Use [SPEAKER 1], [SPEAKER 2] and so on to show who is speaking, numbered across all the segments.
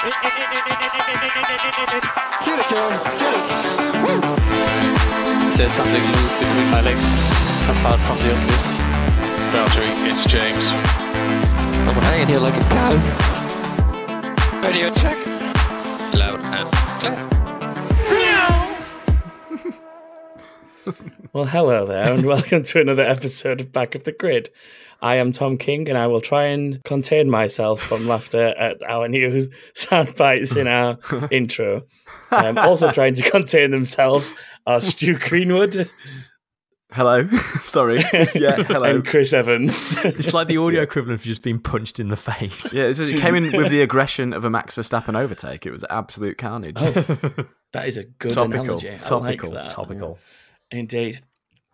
[SPEAKER 1] Get it, girl. Get it.
[SPEAKER 2] There's something loose between my legs, apart from the obvious.
[SPEAKER 3] Valtteri, it's James.
[SPEAKER 1] I'm hanging here like a cow.
[SPEAKER 3] Radio check.
[SPEAKER 2] Loud and clear.
[SPEAKER 4] Well, hello there, and welcome to another episode of Back of the Grid. I am Tom King, and I will try and contain myself from laughter at our new sound bites in our intro. Um, also trying to contain themselves are Stu Greenwood
[SPEAKER 5] Hello. Sorry. Yeah, hello.
[SPEAKER 4] and Chris Evans.
[SPEAKER 6] It's like the audio equivalent of just being punched in the face.
[SPEAKER 5] yeah, it came in with the aggression of a Max Verstappen overtake. It was absolute carnage.
[SPEAKER 4] that is a good
[SPEAKER 5] topical.
[SPEAKER 4] analogy. I
[SPEAKER 5] Topical.
[SPEAKER 4] like that.
[SPEAKER 6] Topical.
[SPEAKER 4] Indeed.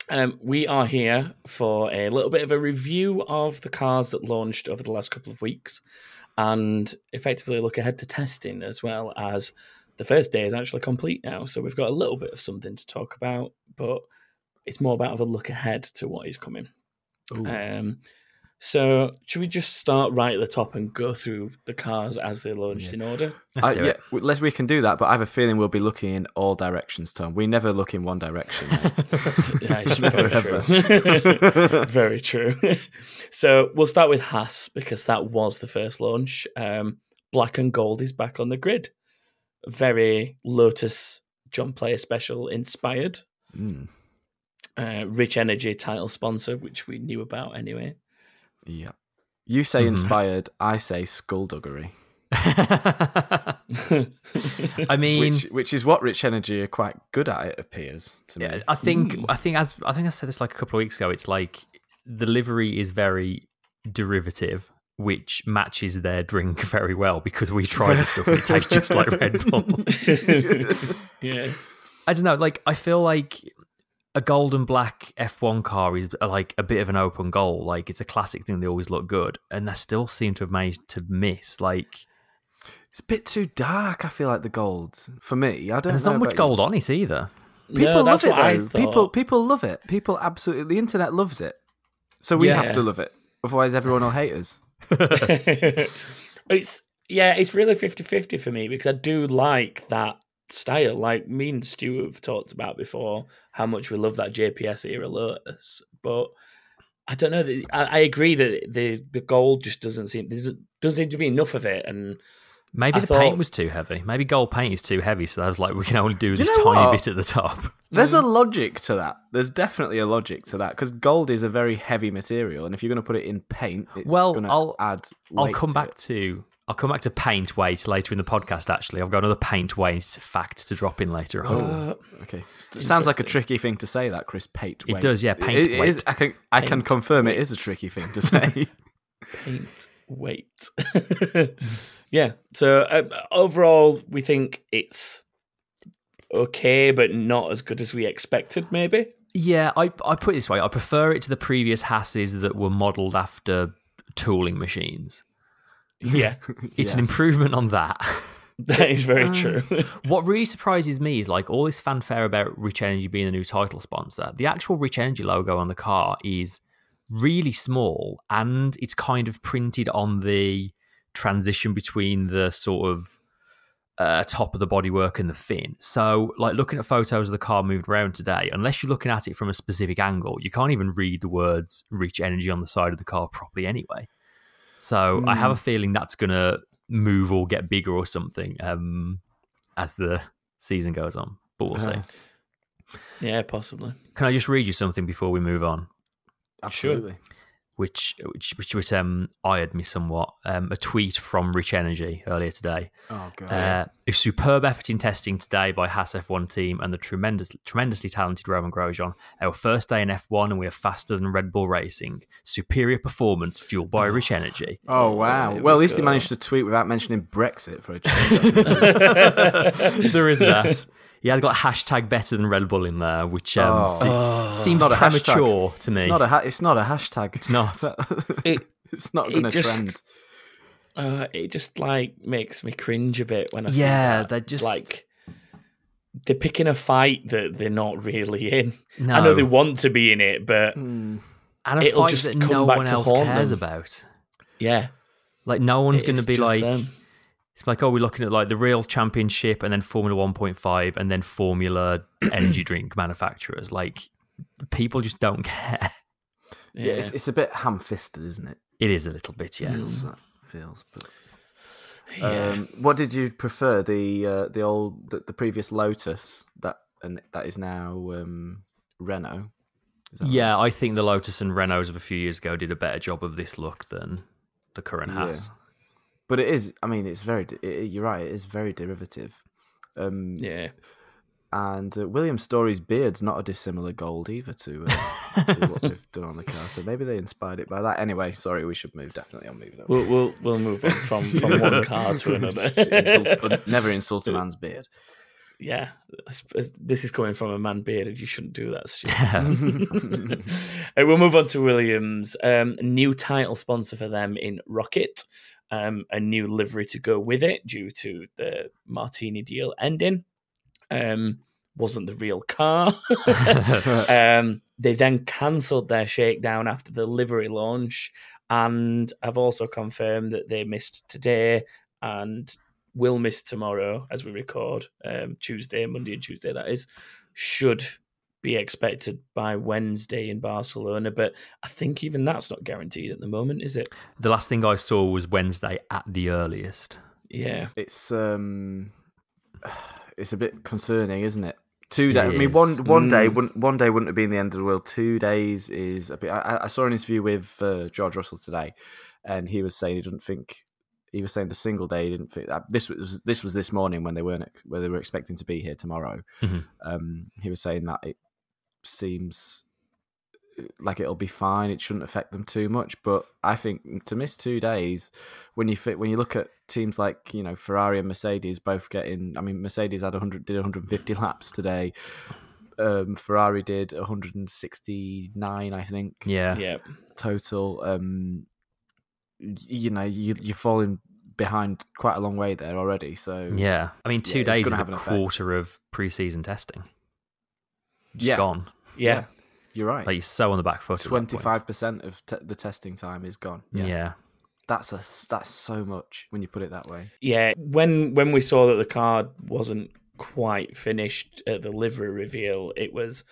[SPEAKER 4] Um, we are here for a little bit of a review of the cars that launched over the last couple of weeks and effectively look ahead to testing as well as the first day is actually complete now. So we've got a little bit of something to talk about, but it's more about a look ahead to what is coming. Um, so should we just start right at the top and go through the cars as they launched in order?
[SPEAKER 6] Let's
[SPEAKER 5] I-
[SPEAKER 6] do
[SPEAKER 5] yeah,
[SPEAKER 6] it.
[SPEAKER 5] w- we can do that, but I have a feeling we'll be looking in all directions, Tom. We never look in one direction.
[SPEAKER 4] Yeah, it's very true. very true. so we'll start with Haas because that was the first launch. Um, Black and Gold is back on the grid. Very Lotus John Player special inspired.
[SPEAKER 5] Mm,
[SPEAKER 4] Uh, Rich Energy title sponsor, which we knew about anyway.
[SPEAKER 5] Yeah. You say
[SPEAKER 6] Mhm.
[SPEAKER 5] inspired, I say skullduggery,
[SPEAKER 6] I mean,
[SPEAKER 5] which which is what Rich Energy are quite good at. It appears to me.
[SPEAKER 6] yeah, I think I think as I think I said this like a couple of weeks ago. It's like the livery is very derivative, which matches their drink very well because we try the stuff and it tastes just like Red Bull.
[SPEAKER 4] yeah.
[SPEAKER 6] I don't know. Like I feel like a gold and black F1 car is uh, like a bit of an open goal. Like it's a classic thing. They always look good, and they still seem to have managed to miss. Like
[SPEAKER 5] It's a bit too dark. I feel like the gold for me. I don't.
[SPEAKER 6] and there's
[SPEAKER 5] know
[SPEAKER 6] not much
[SPEAKER 5] about you.
[SPEAKER 6] gold on it either.
[SPEAKER 5] People
[SPEAKER 4] No,
[SPEAKER 5] love it
[SPEAKER 4] what
[SPEAKER 5] though. People people love it. People absolutely. The internet loves it. So we
[SPEAKER 4] Yeah.
[SPEAKER 5] have to love it. Otherwise, everyone will hate us.
[SPEAKER 4] it's yeah, it's really 50-50 for me because I do like that style. Like me and Stu have talked about before how much we love that JPS era Lotus, but I don't know. that- I, I agree that the the gold just doesn't seem there's doesn't seem to be enough of it, and
[SPEAKER 6] Maybe
[SPEAKER 4] I
[SPEAKER 6] the
[SPEAKER 4] thought-
[SPEAKER 6] paint was too heavy. Maybe gold paint is too heavy, so I was like, we can only do this
[SPEAKER 5] know
[SPEAKER 6] tiny
[SPEAKER 5] what?
[SPEAKER 6] bit at the top.
[SPEAKER 5] There's a mm. logic to that. There's definitely a logic to that because gold is a very heavy material, and if you're going to put it in paint, it's
[SPEAKER 6] Well,
[SPEAKER 5] going to
[SPEAKER 6] I'll-
[SPEAKER 5] add.
[SPEAKER 6] I'll come
[SPEAKER 5] to
[SPEAKER 6] back
[SPEAKER 5] it.
[SPEAKER 6] to I'll come back to paint weight later in the podcast. Actually, I've got another paint weight fact to drop in later on.
[SPEAKER 4] uh,
[SPEAKER 5] Okay, sounds like a tricky thing to say. That Chris paint. Weight.
[SPEAKER 6] It does, yeah, paint
[SPEAKER 5] It- it is-
[SPEAKER 6] weight.
[SPEAKER 5] I can I can confirm it
[SPEAKER 4] weight.
[SPEAKER 5] is a tricky thing to say.
[SPEAKER 4] paint weight. yeah. So uh, overall, we think it's okay, but not as good as we expected. Maybe.
[SPEAKER 6] Yeah, I I put it this way: I prefer it to the previous Hasses that were modelled after tooling machines.
[SPEAKER 4] Yeah,
[SPEAKER 6] It's an improvement on that.
[SPEAKER 4] that is very true.
[SPEAKER 6] What really surprises me is like all this fanfare about Rich Energy being the new title sponsor. The actual Rich Energy logo on the car is really small and it's kind of printed on the transition between the sort of uh, top of the bodywork and the fin. So, like looking at photos of the car moved around today, unless you're looking at it from a specific angle, you can't even read the words Rich Energy on the side of the car properly anyway. So, I have a feeling that's going to move or get bigger or something um, as the season goes on. But we'll see.
[SPEAKER 5] Uh,
[SPEAKER 4] yeah, possibly.
[SPEAKER 6] Can I just read you something before we move on?
[SPEAKER 5] Absolutely.
[SPEAKER 6] Which which which, which um ired me somewhat. Um, a tweet from Rich Energy earlier today.
[SPEAKER 5] Oh god.
[SPEAKER 6] Uh, a superb effort in testing today by Haas F1 team and the tremendous, tremendously talented Romain Grosjean. Our first day in F1 and we are faster than Red Bull Racing. Superior performance fueled by Rich Energy.
[SPEAKER 5] Oh wow!
[SPEAKER 4] here
[SPEAKER 5] Well, at least he managed to tweet without mentioning Brexit for a change.
[SPEAKER 6] there is that. He has got hashtag better than Red Bull in there, which um,
[SPEAKER 5] Oh.
[SPEAKER 6] se- seems
[SPEAKER 5] not a hashtag.
[SPEAKER 6] premature to me.
[SPEAKER 5] it's not a ha- it's not a hashtag.
[SPEAKER 6] It's not.
[SPEAKER 4] It
[SPEAKER 5] it's not
[SPEAKER 4] it
[SPEAKER 5] going to trend.
[SPEAKER 4] uh, it just like makes me cringe a bit when I see
[SPEAKER 6] Yeah,
[SPEAKER 4] that.
[SPEAKER 6] they're just-
[SPEAKER 4] like they're picking a fight that they're not really in.
[SPEAKER 6] No.
[SPEAKER 4] I know they want to be in it, but
[SPEAKER 5] Hmm.
[SPEAKER 6] and a
[SPEAKER 4] it'll
[SPEAKER 6] fight
[SPEAKER 4] just
[SPEAKER 6] that
[SPEAKER 4] come
[SPEAKER 6] no
[SPEAKER 4] back
[SPEAKER 6] one
[SPEAKER 4] to
[SPEAKER 6] else
[SPEAKER 4] haunt
[SPEAKER 6] cares
[SPEAKER 4] them.
[SPEAKER 6] about.
[SPEAKER 4] yeah,
[SPEAKER 6] Like no one's going to be like,
[SPEAKER 4] them.
[SPEAKER 6] It's like, oh, we're looking at like the real championship and then Formula 1.5 and then Formula energy drink manufacturers. Like, people just don't care.
[SPEAKER 5] Yeah, it's, it's a bit ham-fisted, isn't it?
[SPEAKER 6] It is a little bit, yes.
[SPEAKER 5] Feels that feels. But
[SPEAKER 4] Yeah.
[SPEAKER 5] um, what did you prefer? The uh, the old the, the previous Lotus that and that is now um, Renault. Is that right?
[SPEAKER 6] Yeah, I think the Lotus and Renaults of a few years ago did a better job of this look than the current
[SPEAKER 5] Yeah.
[SPEAKER 6] Haas.
[SPEAKER 5] But it is. I mean, it's very. It, you're right. It is very derivative. Um,
[SPEAKER 4] yeah.
[SPEAKER 5] And uh, William Storey's beard's not a dissimilar gold either to, uh, to what they've done on the car. So maybe they inspired it by that. Anyway, sorry, we should move. Definitely, on moving on.
[SPEAKER 4] We'll, we'll we'll move on from, from one car to another.
[SPEAKER 5] Insult- never insult a man's beard.
[SPEAKER 4] yeah, this is coming from a man bearded. You shouldn't do that, Stu. Uh, we'll move on to Williams. Um, new title sponsor for them in ROKiT. Um, a new livery to go with it due to the Martini deal ending. Um, wasn't the real car. um, they then cancelled their shakedown after the livery launch, and have also confirmed that they missed today and will miss tomorrow as we record um, Tuesday, Monday, and Tuesday. That is should be expected by Wednesday in Barcelona, but I think even that's not guaranteed at the moment, is it?
[SPEAKER 6] the last thing I saw was Wednesday at the earliest.
[SPEAKER 4] Yeah,
[SPEAKER 5] It's um, it's a bit concerning, isn't it? Two days. I mean,
[SPEAKER 6] is.
[SPEAKER 5] one one day
[SPEAKER 4] Mm.
[SPEAKER 5] wouldn't one day wouldn't have been the end of the world. Two days is a bit. I, I saw an interview with uh, George Russell today, and he was saying he didn't think. He was saying the single day he didn't think that this was this was this morning when they weren't where they were expecting to be here tomorrow.
[SPEAKER 6] Mhm.
[SPEAKER 5] Um, he was saying that it seems uh, like it'll be fine. It shouldn't affect them too much. But I think to miss two days, when you fit, when you look at teams like you know Ferrari and Mercedes both getting. I mean, Mercedes had 100 did 150 laps today. Um, Ferrari did 169, I think,
[SPEAKER 6] Yeah.
[SPEAKER 4] yeah,
[SPEAKER 5] total. Um, you know, you you're falling behind quite a long way there already. So
[SPEAKER 6] Yeah. I mean, two
[SPEAKER 5] it's
[SPEAKER 6] days
[SPEAKER 5] gonna
[SPEAKER 6] is a
[SPEAKER 5] have an effect.
[SPEAKER 6] quarter of preseason testing. Just
[SPEAKER 5] Yeah.
[SPEAKER 6] gone.
[SPEAKER 4] Yeah.
[SPEAKER 5] you're right.
[SPEAKER 6] Like, you're so on the back foot. at that point.
[SPEAKER 5] Twenty five percent of te- the testing time is gone.
[SPEAKER 6] Yeah.
[SPEAKER 5] that's a s- that's so much when you put it that way.
[SPEAKER 4] Yeah, when when we saw that the card wasn't quite finished at the livery reveal, it was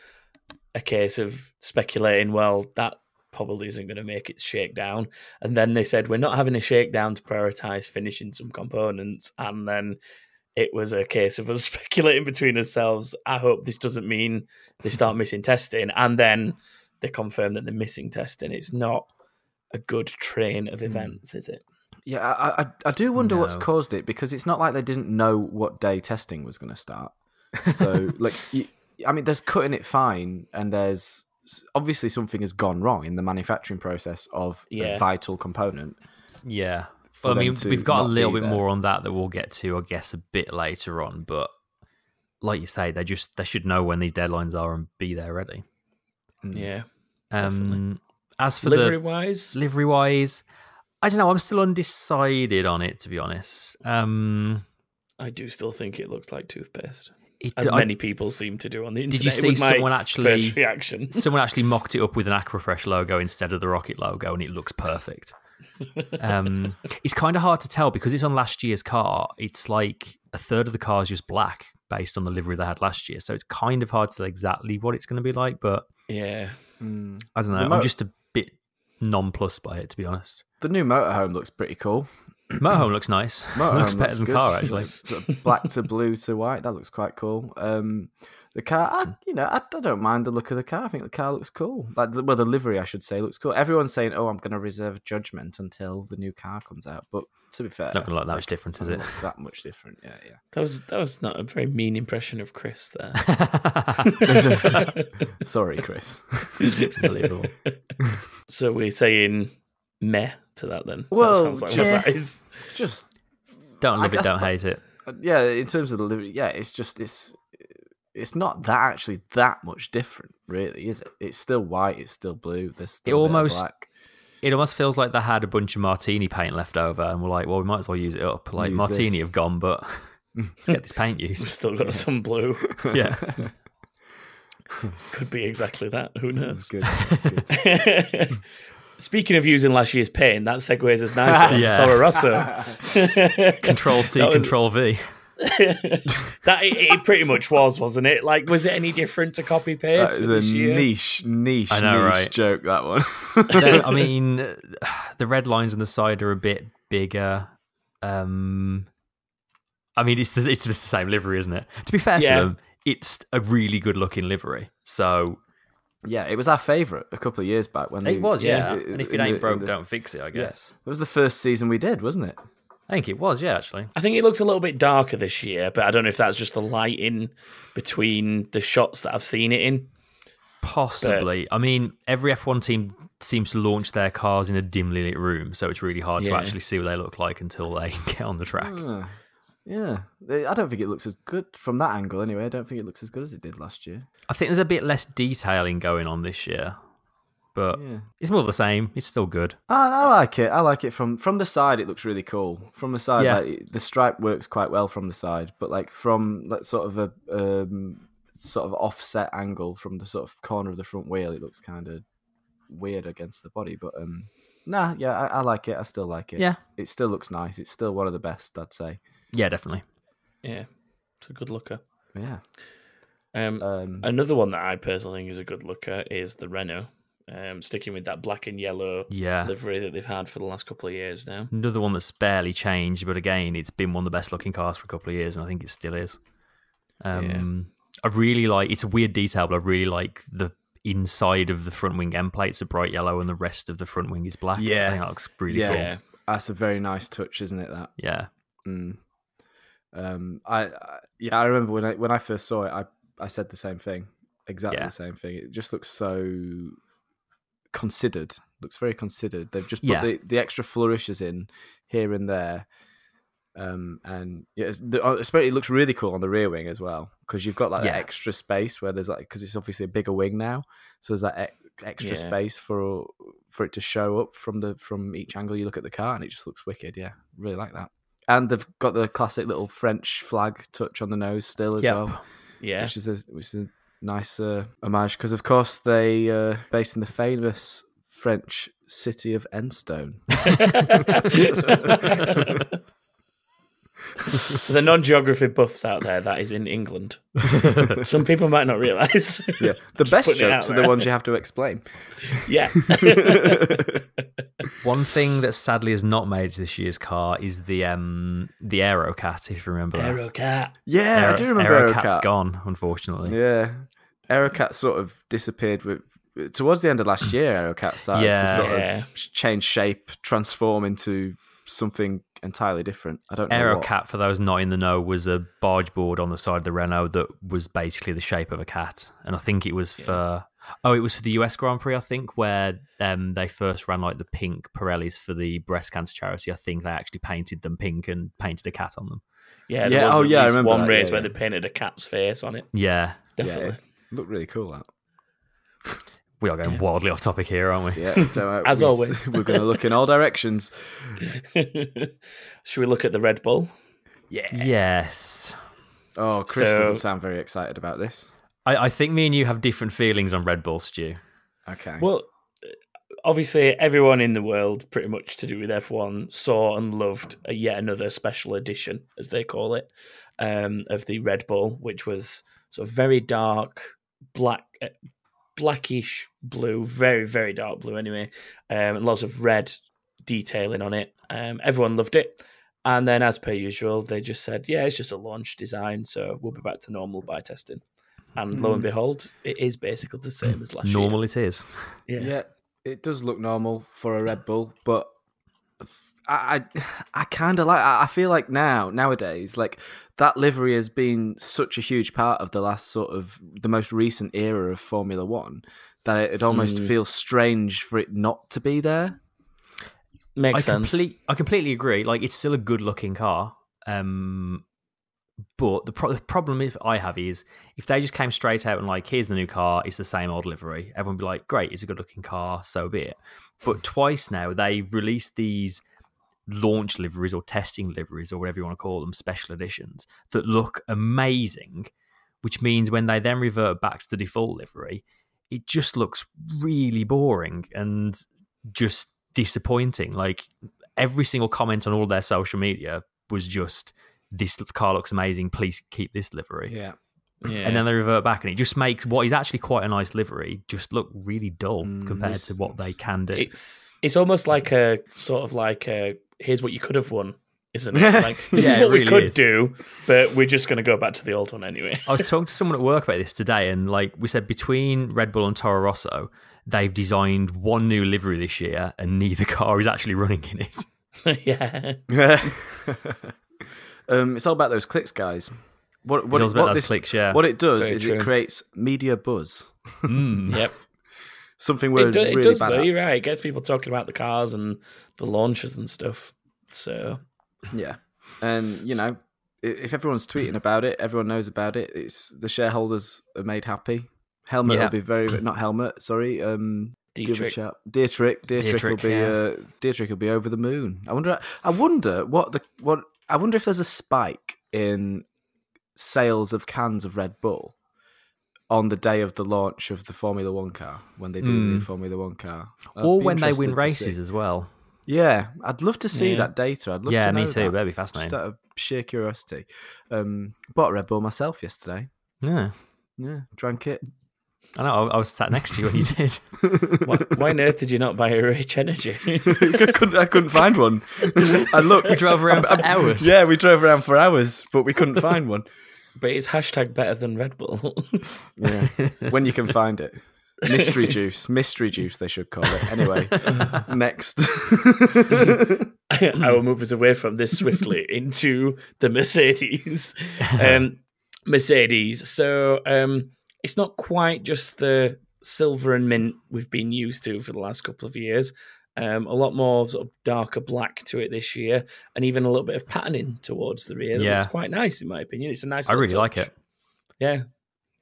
[SPEAKER 4] a case of speculating. Well, that probably isn't going to make its shakedown. And then they said we're not having a shakedown to prioritize finishing some components. And then it was a case of us speculating between ourselves. I hope this doesn't mean they start missing testing. And then they confirm that they're missing testing. It's not a good train of hmm. events, is it?
[SPEAKER 5] Yeah, I I, I do wonder what's caused it because it's not like they didn't know what day testing was going to start. So like, you, I mean, there's cutting it fine, and there's obviously something has gone wrong in the manufacturing process of
[SPEAKER 4] Yeah.
[SPEAKER 5] a vital component.
[SPEAKER 6] Yeah.
[SPEAKER 5] For
[SPEAKER 6] Well, I
[SPEAKER 5] them
[SPEAKER 6] mean,
[SPEAKER 5] to
[SPEAKER 6] we've got a little bit
[SPEAKER 5] there.
[SPEAKER 6] more on that that we'll get to, I guess, a bit later on. But like you say, they just they should know when these deadlines are and be there ready.
[SPEAKER 5] Mm.
[SPEAKER 4] Yeah.
[SPEAKER 6] Um, as for
[SPEAKER 4] Livery
[SPEAKER 6] the
[SPEAKER 4] wise,
[SPEAKER 6] livery wise, I don't know. I'm still undecided on it, to be honest. Um,
[SPEAKER 4] I do still think it looks like toothpaste,
[SPEAKER 6] it,
[SPEAKER 4] as
[SPEAKER 6] I-
[SPEAKER 4] many people seem to do on the internet.
[SPEAKER 6] did you
[SPEAKER 4] It
[SPEAKER 6] see
[SPEAKER 4] was my
[SPEAKER 6] someone actually?
[SPEAKER 4] first reaction?
[SPEAKER 6] someone actually mocked it up with an Aquafresh logo instead of the ROKiT logo, and it looks perfect. Um, it's kind of hard to tell because it's on last year's car. It's like a third of the car is just black based on the livery they had last year. So it's kind of hard to tell exactly what it's going to be like. But
[SPEAKER 4] yeah,
[SPEAKER 5] Mm.
[SPEAKER 6] I don't know.
[SPEAKER 5] The
[SPEAKER 6] I'm
[SPEAKER 5] mo-
[SPEAKER 6] just a bit nonplussed by it, to be honest.
[SPEAKER 5] The new motorhome looks pretty cool.
[SPEAKER 6] Motorhome looks nice.
[SPEAKER 5] Motorhome
[SPEAKER 6] looks better
[SPEAKER 5] looks
[SPEAKER 6] than
[SPEAKER 5] good.
[SPEAKER 6] car actually.
[SPEAKER 5] Sort of black to blue to white. That looks quite cool. Um, the car, I, you know, I, I don't mind the look of the car. I think the car looks cool. Like, the, well, the livery, I should say, looks cool. Everyone's saying, "Oh, I'm going to reserve judgment until the new car comes out." But to be fair,
[SPEAKER 6] It's not going to look that much different, is it?
[SPEAKER 5] that much different. Yeah, yeah.
[SPEAKER 4] that was that was not a very mean impression of Chris there.
[SPEAKER 5] Sorry, Chris.
[SPEAKER 6] Unbelievable.
[SPEAKER 4] so we're saying meh to that then.
[SPEAKER 5] Well,
[SPEAKER 4] that sounds like what
[SPEAKER 5] just-
[SPEAKER 4] that is.
[SPEAKER 5] Just
[SPEAKER 6] Don't
[SPEAKER 5] I
[SPEAKER 6] love it,
[SPEAKER 5] guess-
[SPEAKER 6] don't hate it.
[SPEAKER 5] uh, yeah, in terms of the livery, yeah, it's just it's it's not that actually that much different, really, is it? It's still white. It's still blue. There's still a bit of
[SPEAKER 6] almost-
[SPEAKER 5] black.
[SPEAKER 6] It almost feels like they had a bunch of martini paint left over, and we're like, well, we might as well use it up. Like
[SPEAKER 5] Use
[SPEAKER 6] martini
[SPEAKER 5] this.
[SPEAKER 6] have gone, but let's get this paint
[SPEAKER 4] We've
[SPEAKER 6] used.
[SPEAKER 4] still got some blue.
[SPEAKER 6] yeah.
[SPEAKER 4] Could be exactly that. Who
[SPEAKER 5] That's
[SPEAKER 4] knows?
[SPEAKER 5] good. That's good.
[SPEAKER 4] speaking of using last year's paint, that segues us nicely
[SPEAKER 6] Yeah.
[SPEAKER 4] yeah. Toro Rosso.
[SPEAKER 6] Control C,
[SPEAKER 4] was-
[SPEAKER 6] Control V.
[SPEAKER 4] that it, it pretty much was, wasn't it? Like, was it any different to copy paste
[SPEAKER 5] That
[SPEAKER 4] for
[SPEAKER 5] a
[SPEAKER 4] year?
[SPEAKER 5] niche, niche,
[SPEAKER 6] I know,
[SPEAKER 5] niche
[SPEAKER 6] right?
[SPEAKER 5] joke. That one.
[SPEAKER 6] I mean, the red lines on the side are a bit bigger. Um, I mean, it's the, it's just the same livery, isn't it? To be fair
[SPEAKER 4] Yeah.
[SPEAKER 6] to them, it's a really good looking livery. So
[SPEAKER 5] yeah, it was our favourite a couple of years back when they,
[SPEAKER 6] it was, yeah.
[SPEAKER 5] i-
[SPEAKER 6] and if it ain't
[SPEAKER 5] the-
[SPEAKER 6] broke,
[SPEAKER 5] the-
[SPEAKER 6] don't fix it. I guess.
[SPEAKER 5] It was the first season we did, wasn't it?
[SPEAKER 6] I think it was, yeah. Actually,
[SPEAKER 4] I think it looks a little bit darker this year, but I don't know if that's just the lighting between the shots that I've seen it in.
[SPEAKER 6] possibly. I mean, every F1 team seems to launch their cars in a dimly lit room, so it's really hard to actually see what they look like until they get on the track.
[SPEAKER 5] Ah, yeah, I don't think it looks as good from that angle. Anyway, I don't think it looks as good as it did last year.
[SPEAKER 6] I think there's a bit less detailing going on this year, but
[SPEAKER 5] Yeah.
[SPEAKER 6] it's more the same. It's still good.
[SPEAKER 5] I, I like it. I like it from from the side. It looks really cool. From the side,
[SPEAKER 6] Yeah.
[SPEAKER 5] like, the stripe works quite well from the side. But like from like sort of a um, sort of offset angle from the sort of corner of the front wheel, it looks kind of weird against the body. But um, nah, yeah, I, I like it. I still like it.
[SPEAKER 6] Yeah.
[SPEAKER 5] it still looks nice. It's still one of the best, I'd say.
[SPEAKER 6] Yeah, definitely.
[SPEAKER 4] Yeah, it's a good looker.
[SPEAKER 5] Yeah.
[SPEAKER 4] Um,
[SPEAKER 5] Um,
[SPEAKER 4] Another one that I personally think is a good looker is the Renault. Um, sticking with that black and yellow
[SPEAKER 6] Yeah.
[SPEAKER 4] livery that they've had for the last couple of years now.
[SPEAKER 6] Another one that's barely changed, but again, it's been one of the best looking cars for a couple of years, and I think it still is. Um, I really like. It's a weird detail, but I really like the inside of the front wing end plates are bright yellow, and the rest of the front wing is black.
[SPEAKER 5] Yeah.
[SPEAKER 6] I think that looks really
[SPEAKER 5] Yeah.
[SPEAKER 6] cool.
[SPEAKER 4] Yeah,
[SPEAKER 5] that's a very nice touch, isn't it? That.
[SPEAKER 6] Yeah,
[SPEAKER 5] Mm. Um, I, I yeah, I remember when I when I first saw it, I I said the same thing, exactly
[SPEAKER 6] Yeah.
[SPEAKER 5] the same thing. It just looks so considered. Looks very considered. They've just put
[SPEAKER 6] Yeah.
[SPEAKER 5] the, the extra flourishes in here and there. Um, and yeah, the, especially it looks really cool on the rear wing as well because you've got like that
[SPEAKER 6] Yeah.
[SPEAKER 5] extra space where there's like because it's obviously a bigger wing now, so there's that e- extra
[SPEAKER 4] Yeah.
[SPEAKER 5] space for for it to show up from the from each angle you look at the car, and it just looks wicked. Yeah, really like that. And they've got the classic little French flag touch on the nose still as
[SPEAKER 6] Yep.
[SPEAKER 5] well,
[SPEAKER 4] yeah.
[SPEAKER 5] which is a which is a nice uh, homage because of course they uh, based in the famous French city of Enstone.
[SPEAKER 4] For the non-geography buffs out there, that is in England. Some people might not realise.
[SPEAKER 5] yeah, the best
[SPEAKER 4] putting it out
[SPEAKER 5] jokes are the ones you have to explain.
[SPEAKER 4] yeah.
[SPEAKER 6] one thing that sadly has not made this year's car is the um the Aerocat. If you remember that,
[SPEAKER 4] Aerocat.
[SPEAKER 5] Yeah, I do remember
[SPEAKER 6] Aerocat's
[SPEAKER 5] Aerocat.
[SPEAKER 6] gone, unfortunately.
[SPEAKER 5] Yeah, Aerocat sort of disappeared with towards the end of last year. Aerocat started
[SPEAKER 6] Yeah.
[SPEAKER 5] to sort
[SPEAKER 4] Yeah.
[SPEAKER 5] of change shape, transform into something entirely different. I don't know. what.
[SPEAKER 6] Aerocat, for those not in the know, was a barge board on the side of the Renault that was basically the shape of a cat. And I think it was for oh, it was for the US Grand Prix, I think, where um, they first ran like the pink Pirellis for the breast cancer charity. I think they actually painted them pink and painted a cat on them.
[SPEAKER 4] Yeah.
[SPEAKER 5] Yeah,
[SPEAKER 4] was
[SPEAKER 5] oh,
[SPEAKER 4] at
[SPEAKER 5] yeah, I remember
[SPEAKER 4] one
[SPEAKER 5] that,
[SPEAKER 4] race
[SPEAKER 5] yeah,
[SPEAKER 4] where
[SPEAKER 5] yeah.
[SPEAKER 4] they painted a cat's face on it.
[SPEAKER 6] Yeah,
[SPEAKER 4] Definitely.
[SPEAKER 5] Looked really cool. That.
[SPEAKER 6] we are going wildly off topic here, aren't we?
[SPEAKER 5] Yeah, so, uh,
[SPEAKER 4] As
[SPEAKER 5] we-
[SPEAKER 4] always.
[SPEAKER 5] we're going to look in all directions.
[SPEAKER 4] Should we look at the Red Bull? Yeah.
[SPEAKER 6] Yes.
[SPEAKER 5] Oh, Chris
[SPEAKER 4] So-
[SPEAKER 5] doesn't sound very excited about this.
[SPEAKER 6] I, I think me and you have different feelings on Red Bull, Stu.
[SPEAKER 5] Okay.
[SPEAKER 4] Well, obviously, everyone in the world, pretty much to do with F1, saw and loved a yet another special edition, as they call it, um, of the Red Bull, which was sort of very dark, black, uh, blackish blue, very very dark blue anyway, um, and lots of red detailing on it. Um, everyone loved it. And then, as per usual, they just said, "Yeah, it's just a launch design, so we'll be back to normal by testing." And lo and behold, it is basically the same as last
[SPEAKER 6] Normal it is.
[SPEAKER 4] year.
[SPEAKER 5] yeah. it does look normal for a Red Bull, but I I, I kind of like. I I feel like now nowadays, like that livery has been such a huge part of the last sort of the most recent era of Formula One that it, it almost
[SPEAKER 4] Hmm.
[SPEAKER 5] feels strange for it not to be there.
[SPEAKER 4] Makes
[SPEAKER 6] I
[SPEAKER 4] sense.
[SPEAKER 6] complete, I completely agree. Like it's still a good looking car. Um, but the, pro- the problem is I have is if they just came straight out and like, here's the new car, it's the same old livery, everyone would be like, great, it's a good looking car, so be it. But twice now they've released these launch liveries or testing liveries or whatever you want to call them, special editions that look amazing. Which means when they then revert back to the default livery, it just looks really boring and just disappointing. Like every single comment on all their social media was just this car looks amazing. Please keep this livery.
[SPEAKER 5] Yeah.
[SPEAKER 4] Yeah.
[SPEAKER 6] And then they revert back, and it just makes what is actually quite a nice livery just look really dull
[SPEAKER 5] Mm,
[SPEAKER 6] compared to what they can do.
[SPEAKER 4] it's it's almost like a sort of like a here's what you could have won, isn't it? Like this
[SPEAKER 6] Yeah,
[SPEAKER 4] is
[SPEAKER 6] it
[SPEAKER 4] what we could
[SPEAKER 6] is.
[SPEAKER 4] do, but we're just going to go back to the old one anyway.
[SPEAKER 6] I was talking to someone at work about this today, and like we said, between Red Bull and Toro Rosso, they've designed one new livery this year, and neither car is actually running in it.
[SPEAKER 4] yeah.
[SPEAKER 5] um, it's all about those clicks, guys. What what,
[SPEAKER 6] does
[SPEAKER 5] it,
[SPEAKER 6] about
[SPEAKER 5] what
[SPEAKER 6] those
[SPEAKER 5] this
[SPEAKER 6] clicks, yeah.
[SPEAKER 5] what it does
[SPEAKER 4] Very
[SPEAKER 5] is
[SPEAKER 4] true.
[SPEAKER 5] it creates media buzz.
[SPEAKER 6] Mm.
[SPEAKER 4] Yep.
[SPEAKER 5] Something we're
[SPEAKER 4] It, do, it does
[SPEAKER 5] bad
[SPEAKER 4] though.
[SPEAKER 5] at.
[SPEAKER 4] You're right. It gets people talking about the cars and the launches and stuff. So
[SPEAKER 5] Yeah, and you know, if everyone's tweeting about it, everyone knows about it. It's the shareholders are made happy. Helmut
[SPEAKER 6] Yeah.
[SPEAKER 5] will be very not helmet. Sorry, um, give a
[SPEAKER 4] Dietrich.
[SPEAKER 5] Dietrich, Dietrich, will be
[SPEAKER 6] yeah.
[SPEAKER 5] uh, Dietrich will be over the moon. I wonder. I wonder what the what. I wonder if there's a spike in sales of cans of Red Bull on the day of the launch of the Formula One car when they do the new
[SPEAKER 6] Mm.
[SPEAKER 5] Formula One car, I'd
[SPEAKER 6] or when they win
[SPEAKER 5] interested to see.
[SPEAKER 6] races as well.
[SPEAKER 5] Yeah, I'd love to see
[SPEAKER 4] Yeah.
[SPEAKER 5] that data. I'd love
[SPEAKER 6] Yeah,
[SPEAKER 5] to know
[SPEAKER 6] me too.
[SPEAKER 5] that.
[SPEAKER 6] That'd be
[SPEAKER 5] Just out of sheer curiosity. Um, bought a Red Bull myself yesterday.
[SPEAKER 6] Yeah,
[SPEAKER 5] Yeah, drank it.
[SPEAKER 6] I know. I I was sat next to you when you did.
[SPEAKER 4] why, why on earth did you not buy a Rich Energy?
[SPEAKER 5] I, couldn't, I couldn't find one. I looked.
[SPEAKER 6] We drove around for hours.
[SPEAKER 5] Yeah, we drove around for hours, but we couldn't find one.
[SPEAKER 4] But it's hashtag better than Red Bull.
[SPEAKER 5] Yeah, when you can find it. Mystery juice, mystery juice, they should call it. Anyway, next.
[SPEAKER 4] I will move us away from this swiftly into the Mercedes. Um, Mercedes. So um, it's not quite just the silver and mint we've been used to for the last couple of years. Um, a lot more sort of darker black to it this year, and even a little bit of patterning towards the rear. That
[SPEAKER 6] Yeah.
[SPEAKER 4] it's quite nice in my opinion. It's a nice.
[SPEAKER 6] I
[SPEAKER 4] little
[SPEAKER 6] really like it.
[SPEAKER 4] Yeah,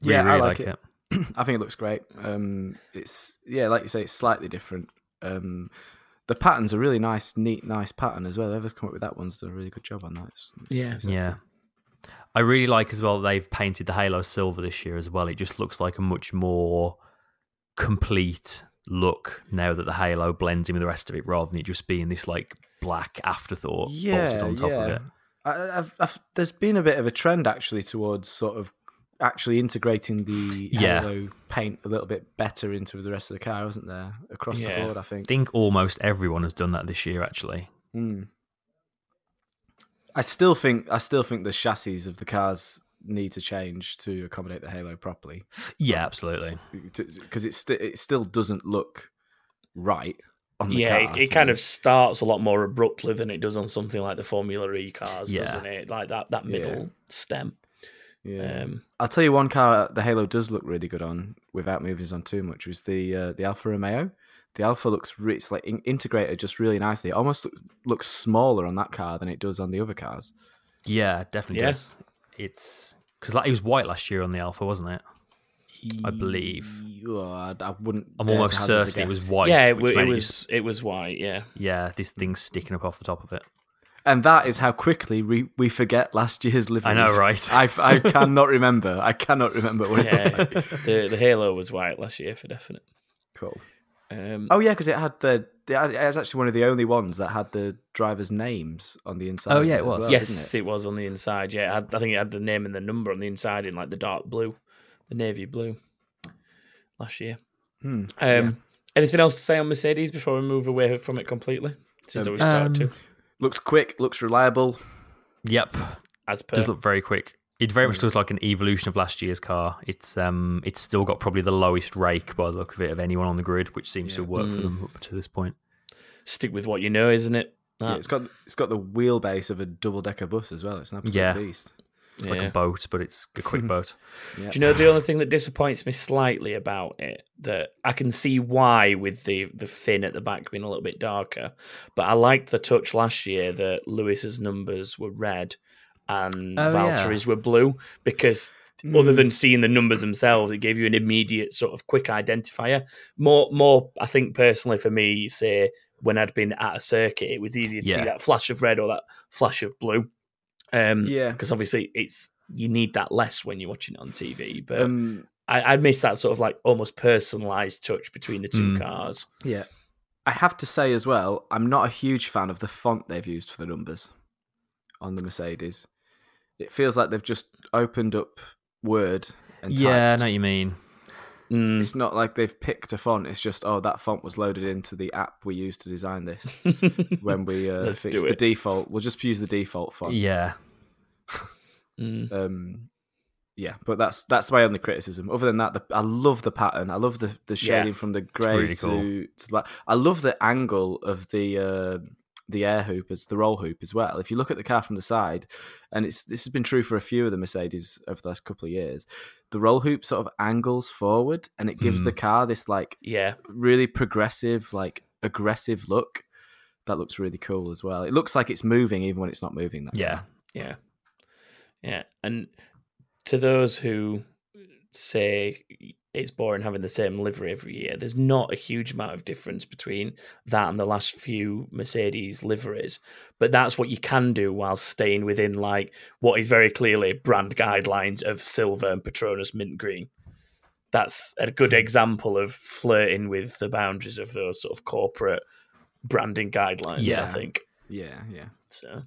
[SPEAKER 6] Really,
[SPEAKER 5] Yeah, I like
[SPEAKER 6] like
[SPEAKER 5] it.
[SPEAKER 6] it.
[SPEAKER 5] I think it looks great. Um, it's yeah, like you say, it's slightly different. Um, the pattern's a really nice, neat, nice pattern as well. Whoever's come up with that one's done a really good job on that. It's, it's-
[SPEAKER 4] Yeah.
[SPEAKER 5] it's
[SPEAKER 6] Yeah. I really like as well they've painted the Halo silver this year as well. It just looks like a much more complete look now that the Halo blends in with the rest of it rather than it just being this like black afterthought bolted
[SPEAKER 5] yeah,
[SPEAKER 6] on top
[SPEAKER 5] yeah.
[SPEAKER 6] of it.
[SPEAKER 5] I, I've, I've, there's been a bit of a trend actually towards sort of actually integrating the
[SPEAKER 6] Yeah.
[SPEAKER 5] Halo paint a little bit better into the rest of the car, isn't there? Across
[SPEAKER 4] Yeah.
[SPEAKER 5] the board, I think.
[SPEAKER 6] I
[SPEAKER 5] think.
[SPEAKER 6] think almost everyone has done that this year actually.
[SPEAKER 5] Mm. I still think I still think the chassis of the cars need to change to accommodate the Halo properly
[SPEAKER 6] Yeah, absolutely.
[SPEAKER 5] because it, sti- it still doesn't look right on the
[SPEAKER 4] yeah.
[SPEAKER 5] car.
[SPEAKER 4] It, it kind of starts a lot more abruptly than it does on something like the Formula E cars,
[SPEAKER 6] Yeah.
[SPEAKER 4] doesn't it? Like that that
[SPEAKER 5] Yeah.
[SPEAKER 4] middle stem.
[SPEAKER 5] yeah.
[SPEAKER 4] Um,
[SPEAKER 5] I'll tell you one car the Halo does look really good on without moving on too much was the uh, the Alfa Romeo. The Alfa looks re- it's like in- integrated just really nicely. It almost looks, looks smaller on that car than it does on the other cars.
[SPEAKER 6] Yeah, definitely
[SPEAKER 4] Yeah.
[SPEAKER 6] Does. It's because like, it was white last year on the Alfa, wasn't it? I believe.
[SPEAKER 5] Oh, I, I wouldn't.
[SPEAKER 6] I'm almost certain it was white.
[SPEAKER 4] yeah, it,
[SPEAKER 6] which
[SPEAKER 4] wa- it was
[SPEAKER 6] just-
[SPEAKER 4] it was white. Yeah,
[SPEAKER 6] yeah, this thing's sticking up off the top of it.
[SPEAKER 5] And that is how quickly we, we forget last year's living.
[SPEAKER 6] I know, right?
[SPEAKER 5] I, I cannot remember. I cannot remember what it
[SPEAKER 4] yeah.
[SPEAKER 5] like.
[SPEAKER 4] the the Halo was white last year for definite.
[SPEAKER 5] Cool.
[SPEAKER 4] Um,
[SPEAKER 5] Oh yeah, because it had the. It was actually one of the only ones that had the drivers' names on the inside.
[SPEAKER 6] Oh, yeah,
[SPEAKER 5] it
[SPEAKER 6] it was.
[SPEAKER 5] well,
[SPEAKER 4] yes,
[SPEAKER 5] didn't
[SPEAKER 4] it? was on the inside. Yeah, it had, I think it had the name and the number on the inside in like the dark blue, the navy blue. Last year.
[SPEAKER 5] Hmm,
[SPEAKER 4] Um,
[SPEAKER 5] yeah.
[SPEAKER 4] Anything else to say on Mercedes before we move away from it completely? Since
[SPEAKER 5] Um,
[SPEAKER 4] we started to,
[SPEAKER 5] Looks quick. Looks reliable.
[SPEAKER 6] Yep,
[SPEAKER 4] as per
[SPEAKER 6] does look very quick. It very much looks like an evolution of last year's car. It's um, it's still got probably the lowest rake by the look of it of anyone on the grid, which seems to
[SPEAKER 5] Yeah.
[SPEAKER 6] work for
[SPEAKER 4] Mm.
[SPEAKER 6] them up to this point.
[SPEAKER 4] stick with what you know, isn't it?
[SPEAKER 5] Yeah, it's got it's got the wheelbase of a double decker bus as well. It's an absolute
[SPEAKER 6] Yeah.
[SPEAKER 5] beast.
[SPEAKER 6] It's like a boat, but it's a quick boat.
[SPEAKER 5] Yeah.
[SPEAKER 4] Do you know the only thing that disappoints me slightly about it? That I can see why with the the fin at the back being a little bit darker, but I liked the touch last year that Lewis's numbers were red and
[SPEAKER 6] Oh, yeah.
[SPEAKER 4] Were blue because
[SPEAKER 5] Hmm.
[SPEAKER 4] other than seeing the numbers themselves, it gave you an immediate sort of quick identifier. More, more. I think personally for me, say when I'd been at a circuit, it was easier to see that flash of red or that flash of blue. Um,
[SPEAKER 5] Yeah.
[SPEAKER 4] because obviously it's you need that less when you're watching it on TV. But
[SPEAKER 5] Um,
[SPEAKER 4] I, I miss that sort of like almost personalized touch between the two
[SPEAKER 6] Mm.
[SPEAKER 4] cars.
[SPEAKER 5] yeah. I have to say as well, I'm not a huge fan of the font they've used for the numbers on the Mercedes. It feels like they've just opened up Word and
[SPEAKER 6] Yeah, I know what you mean.
[SPEAKER 4] Mm.
[SPEAKER 5] It's not like they've picked a font. It's just oh, that font was loaded into the app we used to design this. when we uh,
[SPEAKER 4] Let's
[SPEAKER 5] fixed
[SPEAKER 4] do
[SPEAKER 5] the default, we'll just use the default font.
[SPEAKER 6] Yeah.
[SPEAKER 4] Mm.
[SPEAKER 5] Um, yeah, but that's that's my only criticism. Other than that, the, I love the pattern. I love the, the
[SPEAKER 4] Yeah.
[SPEAKER 5] shading from the grey
[SPEAKER 6] really
[SPEAKER 5] to,
[SPEAKER 6] cool.
[SPEAKER 5] to the black. I love the angle of the uh, the air hoop as the roll hoop as well. If you look at the car from the side, and it's this has been true for a few of the Mercedes over the last couple of years, the roll hoop sort of angles forward, and it gives
[SPEAKER 6] Mm.
[SPEAKER 5] the car this like
[SPEAKER 4] Yeah.
[SPEAKER 5] really progressive, like aggressive look. That looks really cool as well. It looks like it's moving even when it's not moving. That
[SPEAKER 6] Yeah.
[SPEAKER 5] car.
[SPEAKER 4] Yeah. Yeah. And to those who say it's boring having the same livery every year, there's not a huge amount of difference between that and the last few Mercedes liveries. But that's what you can do while staying within like what is very clearly brand guidelines of silver and Petronas mint green. That's a good example of flirting with the boundaries of those sort of corporate branding guidelines, I think.
[SPEAKER 5] yeah, yeah.
[SPEAKER 4] So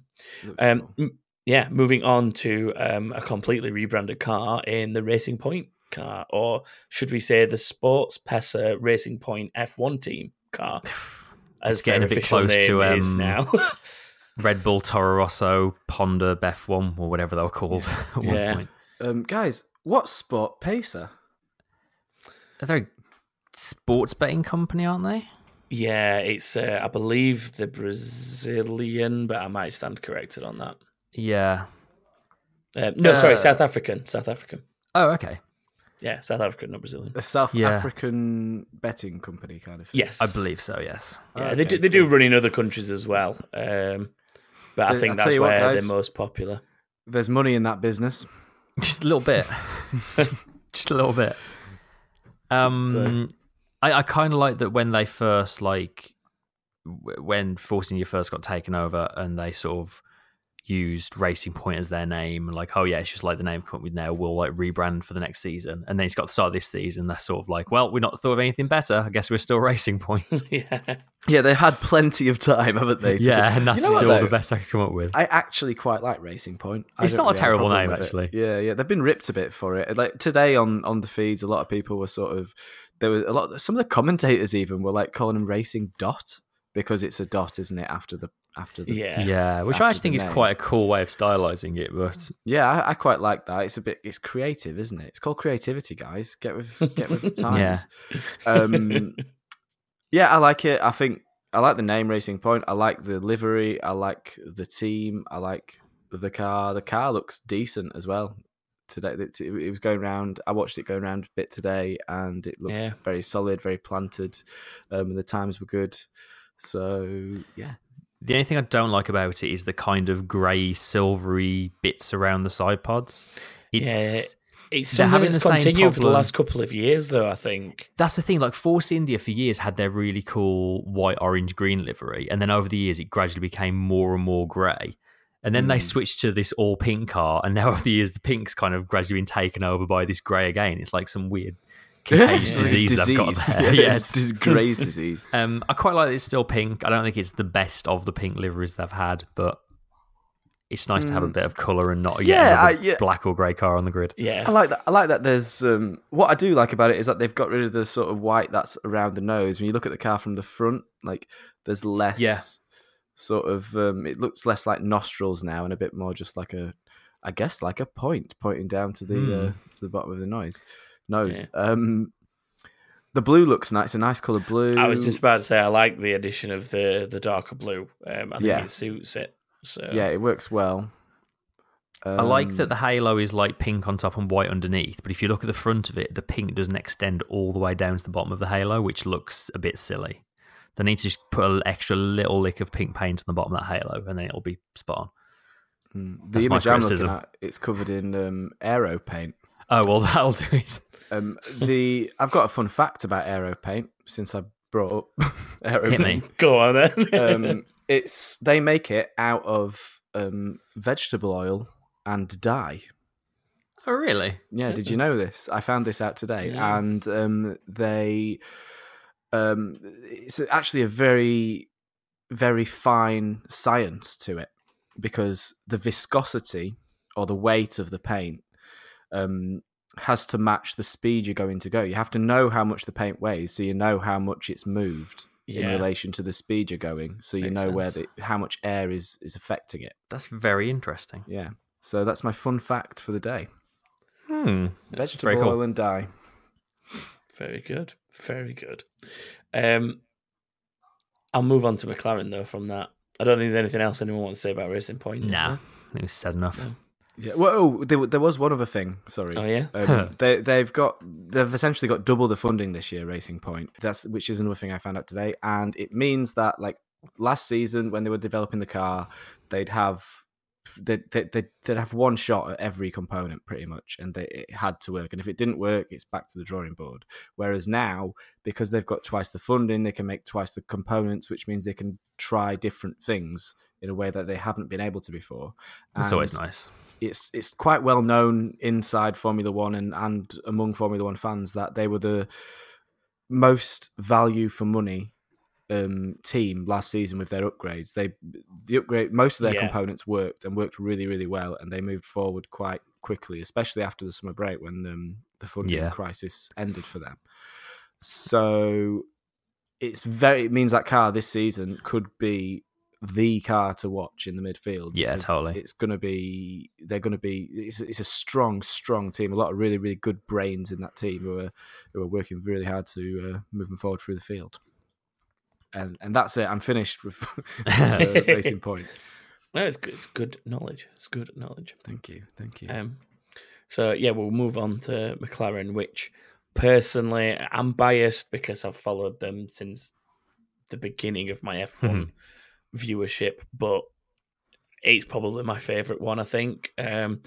[SPEAKER 4] um,
[SPEAKER 5] cool.
[SPEAKER 4] yeah, moving on to um, a completely rebranded car in the Racing Point car, or should we say the Sports Pesa Racing Point F1 team car, as
[SPEAKER 6] It's getting a bit close to,
[SPEAKER 4] is
[SPEAKER 6] um,
[SPEAKER 4] now.
[SPEAKER 6] Red Bull Toro Rosso Honda F1 or whatever they were called at one
[SPEAKER 4] Yeah.
[SPEAKER 6] point.
[SPEAKER 5] Um, guys, what SportPesa?
[SPEAKER 6] They're a sports betting company, aren't they?
[SPEAKER 4] yeah, it's uh, I believe the Brazilian, but I might stand corrected on that.
[SPEAKER 6] Yeah.
[SPEAKER 4] Uh, no, sorry,
[SPEAKER 6] Uh,
[SPEAKER 4] South African. South African.
[SPEAKER 6] Oh, okay.
[SPEAKER 4] Yeah, South African, not Brazilian.
[SPEAKER 5] A South
[SPEAKER 6] Yeah.
[SPEAKER 5] African betting company kind of thing.
[SPEAKER 4] Yes,
[SPEAKER 6] I believe so, yes.
[SPEAKER 4] Yeah, they
[SPEAKER 5] Okay,
[SPEAKER 4] do, they do run in other countries as well, um, but I
[SPEAKER 5] Th-
[SPEAKER 4] think
[SPEAKER 5] I'll
[SPEAKER 4] that's
[SPEAKER 5] you what,
[SPEAKER 4] where
[SPEAKER 5] guys.
[SPEAKER 4] they're most popular.
[SPEAKER 5] There's money in that business.
[SPEAKER 6] Just a little bit. Just a little bit. Um, I, I kind of like that when they first like when Force India first got taken over, and they sort of used Racing Point as their name, like, oh yeah, it's just like the name come up with now. We'll like rebrand for the next season, and then it's got to start this season. They're sort of like, well, we're not thought of anything better. I guess we're still Racing Point.
[SPEAKER 4] yeah,
[SPEAKER 5] Yeah, they've had plenty of time, haven't they?
[SPEAKER 6] yeah,
[SPEAKER 5] do-
[SPEAKER 6] and that's
[SPEAKER 5] You know
[SPEAKER 6] still
[SPEAKER 5] though?
[SPEAKER 6] the best I could come up with.
[SPEAKER 5] I actually quite like Racing Point. I
[SPEAKER 6] It's
[SPEAKER 5] don't
[SPEAKER 6] not a terrible
[SPEAKER 5] problem
[SPEAKER 6] name,
[SPEAKER 5] with it.
[SPEAKER 6] actually.
[SPEAKER 5] Yeah, yeah, they've been ripped a bit for it. Like today on on the feeds, a lot of people were sort of there was a lot. Some of the commentators even were like calling them Racing Dot because it's a dot, isn't it? After the after the
[SPEAKER 4] yeah,
[SPEAKER 6] yeah, which I actually think is
[SPEAKER 5] name.
[SPEAKER 6] quite a cool way of stylizing it, but
[SPEAKER 5] Yeah, I, I quite like that. It's a bit, it's creative, isn't it? It's called creativity, guys. Get with, get with the times. Um, yeah, I like it. I think I like the name Racing Point. I like the livery. I like the team. I like the car. The car looks decent as well. Today, it, it was going round. I watched it going round a bit today, and it looked
[SPEAKER 4] Yeah.
[SPEAKER 5] very solid, very planted. Um, and the times were good. So yeah,
[SPEAKER 6] The only thing I don't like about it is the kind of grey, silvery bits around the side pods. It's
[SPEAKER 4] it's
[SPEAKER 6] They're
[SPEAKER 4] something
[SPEAKER 6] having
[SPEAKER 4] that's
[SPEAKER 6] the same
[SPEAKER 4] continued for the last couple of years, though. I think.
[SPEAKER 6] that's the thing. Like Force India for years had their really cool white, orange, green livery, and then over the years it gradually became more and more grey. And then they
[SPEAKER 5] Mm.
[SPEAKER 6] switched to this all pink car, and now over the years the pink's kind of gradually been taken over by this grey again. It's like some weird contagious
[SPEAKER 4] Yeah.
[SPEAKER 6] disease, they've got
[SPEAKER 5] Disease.
[SPEAKER 6] there.
[SPEAKER 5] Yeah,
[SPEAKER 6] yeah,
[SPEAKER 5] it's dis- Gray's disease.
[SPEAKER 6] Um, I quite like that it's still pink. I don't think it's the best of the pink liveries they've had, but it's nice to have a bit of colour and not yet
[SPEAKER 5] Mm. Yeah, I- yeah.
[SPEAKER 6] black or grey car on the grid.
[SPEAKER 4] Yeah,
[SPEAKER 5] I like that. I like that. There's um, what I do like about it is that they've got rid of the sort of white that's around the nose. When you look at the car from the front, like there's less.
[SPEAKER 6] Yeah.
[SPEAKER 5] Sort of. Um, it looks less like nostrils now, and a bit more just like a, I guess like a point pointing down to the uh, to the bottom of the nose. Nose. Um, the blue looks nice. It's a nice color blue.
[SPEAKER 4] I was just about to say I like the addition of the the darker blue. Um, I think
[SPEAKER 5] Yeah.
[SPEAKER 4] it suits it. So
[SPEAKER 5] Yeah, it works well.
[SPEAKER 6] I like
[SPEAKER 5] Um,
[SPEAKER 6] that the halo is like pink on top and white underneath, but if you look at the front of it, the pink doesn't extend all the way down to the bottom of the halo, which looks a bit silly. They need to just put an extra little lick of pink paint on the bottom of that halo, and then it'll be spot on.
[SPEAKER 5] mm, the
[SPEAKER 6] that's my
[SPEAKER 5] image I'm looking at. It's covered in um, aero paint.
[SPEAKER 6] Oh well, that'll do it.
[SPEAKER 5] Um, the I've got a fun fact about aero paint since I brought up aero
[SPEAKER 6] Hit
[SPEAKER 5] paint.
[SPEAKER 4] go on then.
[SPEAKER 5] um, it's they make it out of um, vegetable oil and dye.
[SPEAKER 6] Oh really?
[SPEAKER 5] Yeah, did you know this? I found this out today,
[SPEAKER 4] Yeah.
[SPEAKER 5] and um, they um, it's actually a very, very fine science to it because the viscosity or the weight of the paint um, has to match the speed you're going to go. You have to know how much the paint weighs, so you know how much it's moved in relation to the speed you're going, so you
[SPEAKER 4] Makes
[SPEAKER 5] know where the how much air is is affecting it.
[SPEAKER 6] That's very interesting.
[SPEAKER 5] Yeah. So that's my fun fact for the day.
[SPEAKER 6] Hmm.
[SPEAKER 5] Vegetable
[SPEAKER 6] Very cool.
[SPEAKER 5] oil and dye.
[SPEAKER 4] Very good. Very good. Um, I'll move on to McLaren though. From that, I don't think there's anything else anyone wants to say about Racing Point. is
[SPEAKER 6] Nah,
[SPEAKER 4] there?
[SPEAKER 6] it was said enough.
[SPEAKER 4] No.
[SPEAKER 5] Yeah. Well, oh, there, there was one other thing. Sorry.
[SPEAKER 4] Oh yeah.
[SPEAKER 5] Um, they they've got they've essentially got double the funding this year. Racing Point. That's which is another thing I found out today, and it means that like last season when they were developing the car, they'd have they'd, they'd, they'd they'd have one shot at every component pretty much, and they, it had to work. And if it didn't work, it's back to the drawing board. Whereas now, because they've got twice the funding, they can make twice the components, which means they can try different things in a way that they haven't been able to before.
[SPEAKER 6] That's always nice.
[SPEAKER 5] It's it's quite well known inside Formula One and, and among Formula One fans that they were the most value for money um, team last season with their upgrades. They the upgrade most of their
[SPEAKER 4] Yeah.
[SPEAKER 5] components worked and worked really really well, and they moved forward quite quickly, especially after the summer break when um, the funding
[SPEAKER 6] Yeah.
[SPEAKER 5] crisis ended for them. So it's very it means that car this season could be the car to watch in the midfield.
[SPEAKER 6] Yeah, totally.
[SPEAKER 5] It's going to be they're going to be it's, it's a strong strong team. A lot of really really good brains in that team who are who are working really hard to uh, move them forward through the field. And and that's it. I'm finished with uh, Racing Point.
[SPEAKER 4] No, it's good. It's good knowledge. It's good knowledge.
[SPEAKER 5] Thank you, thank you.
[SPEAKER 4] Um, so yeah, we'll move on to McLaren, which personally I'm biased because I've followed them since the beginning of my F1 viewership, but it's probably my favourite one. I think. Um,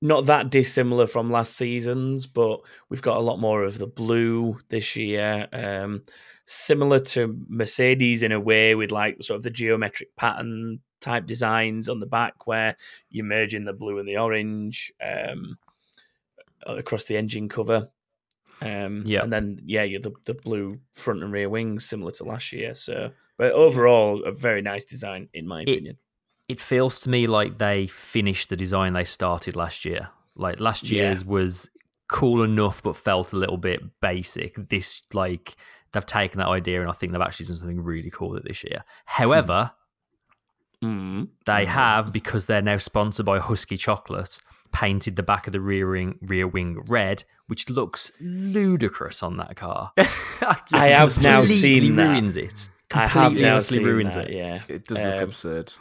[SPEAKER 4] not that dissimilar from last season's, but we've got a lot more of the blue this year. Um, similar to Mercedes in a way, with like sort of the geometric pattern type designs on the back, where you're merging the blue and the orange um, across the engine cover. Um,
[SPEAKER 6] Yep.
[SPEAKER 4] and then yeah, you the the blue front and rear wings, similar to last year. So, but overall, a very nice design in my opinion.
[SPEAKER 6] It feels to me like they finished the design they started last year. Like last
[SPEAKER 4] Yeah.
[SPEAKER 6] year's was cool enough, but felt a little bit basic. This like they've taken that idea and I think they've actually done something really cool with it this year. However,
[SPEAKER 4] Mm.
[SPEAKER 6] They have because they're now sponsored by Huski Chocolate. Painted the back of the rear wing, rear wing red, which looks ludicrous on that car.
[SPEAKER 4] I have now seen that.
[SPEAKER 6] ruins it.
[SPEAKER 4] I have
[SPEAKER 6] Completely
[SPEAKER 4] now
[SPEAKER 6] honestly
[SPEAKER 4] seen
[SPEAKER 6] ruins
[SPEAKER 4] that,
[SPEAKER 6] it.
[SPEAKER 4] Yeah,
[SPEAKER 5] It does look
[SPEAKER 4] Um,
[SPEAKER 5] absurd.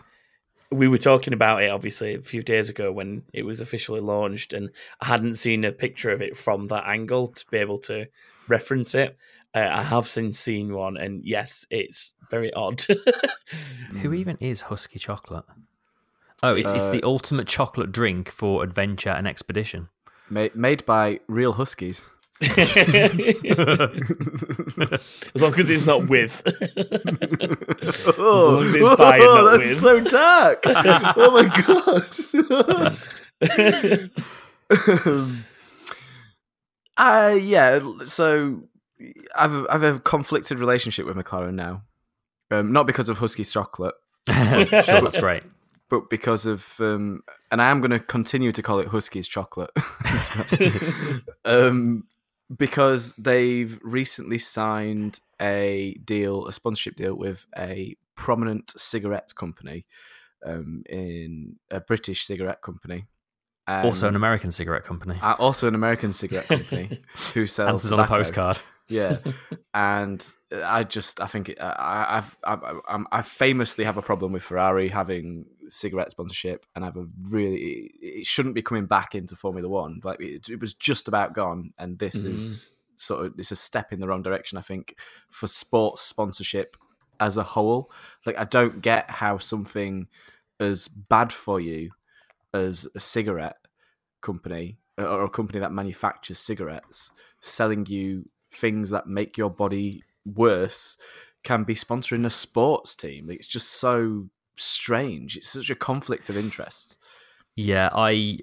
[SPEAKER 4] we were talking about it obviously a few days ago when it was officially launched, and I hadn't seen a picture of it from that angle to be able to reference it. Uh, I have since seen one, and yes, it's very odd.
[SPEAKER 6] Who even is Huski Chocolate? Oh, it's it's
[SPEAKER 5] Uh,
[SPEAKER 6] the ultimate chocolate drink for adventure and expedition.
[SPEAKER 5] Made, made by real huskies.
[SPEAKER 4] As long as it's not with.
[SPEAKER 5] Oh,
[SPEAKER 4] it's by not
[SPEAKER 5] that's
[SPEAKER 4] with.
[SPEAKER 5] so dark. oh my god. uh, yeah, so I've a, I've a conflicted relationship with McLaren now. Um, not because of Huski chocolate,
[SPEAKER 6] sure, that's great.
[SPEAKER 5] but because of um, and I am going to continue to call it Huski's chocolate. um, because they've recently signed a deal, a sponsorship deal with a prominent cigarette company, um, in a British cigarette company. Um,
[SPEAKER 6] Also, an American cigarette company.
[SPEAKER 5] uh, also an American cigarette company who sells
[SPEAKER 6] Answers on a postcard.
[SPEAKER 5] Yeah, and I just I think I, I've I, I'm, I famously have a problem with Ferrari having cigarette sponsorship, and I've a really it shouldn't be coming back into Formula One. Like it, it was just about gone, and this mm-hmm. is sort of it's a step in the wrong direction. I think for sports sponsorship as a whole, like I don't get how something as bad for you as a cigarette company or a company that manufactures cigarettes selling you things that make your body worse can be sponsoring a sports team. It's just so strange. It's such a conflict of interest.
[SPEAKER 6] Yeah, I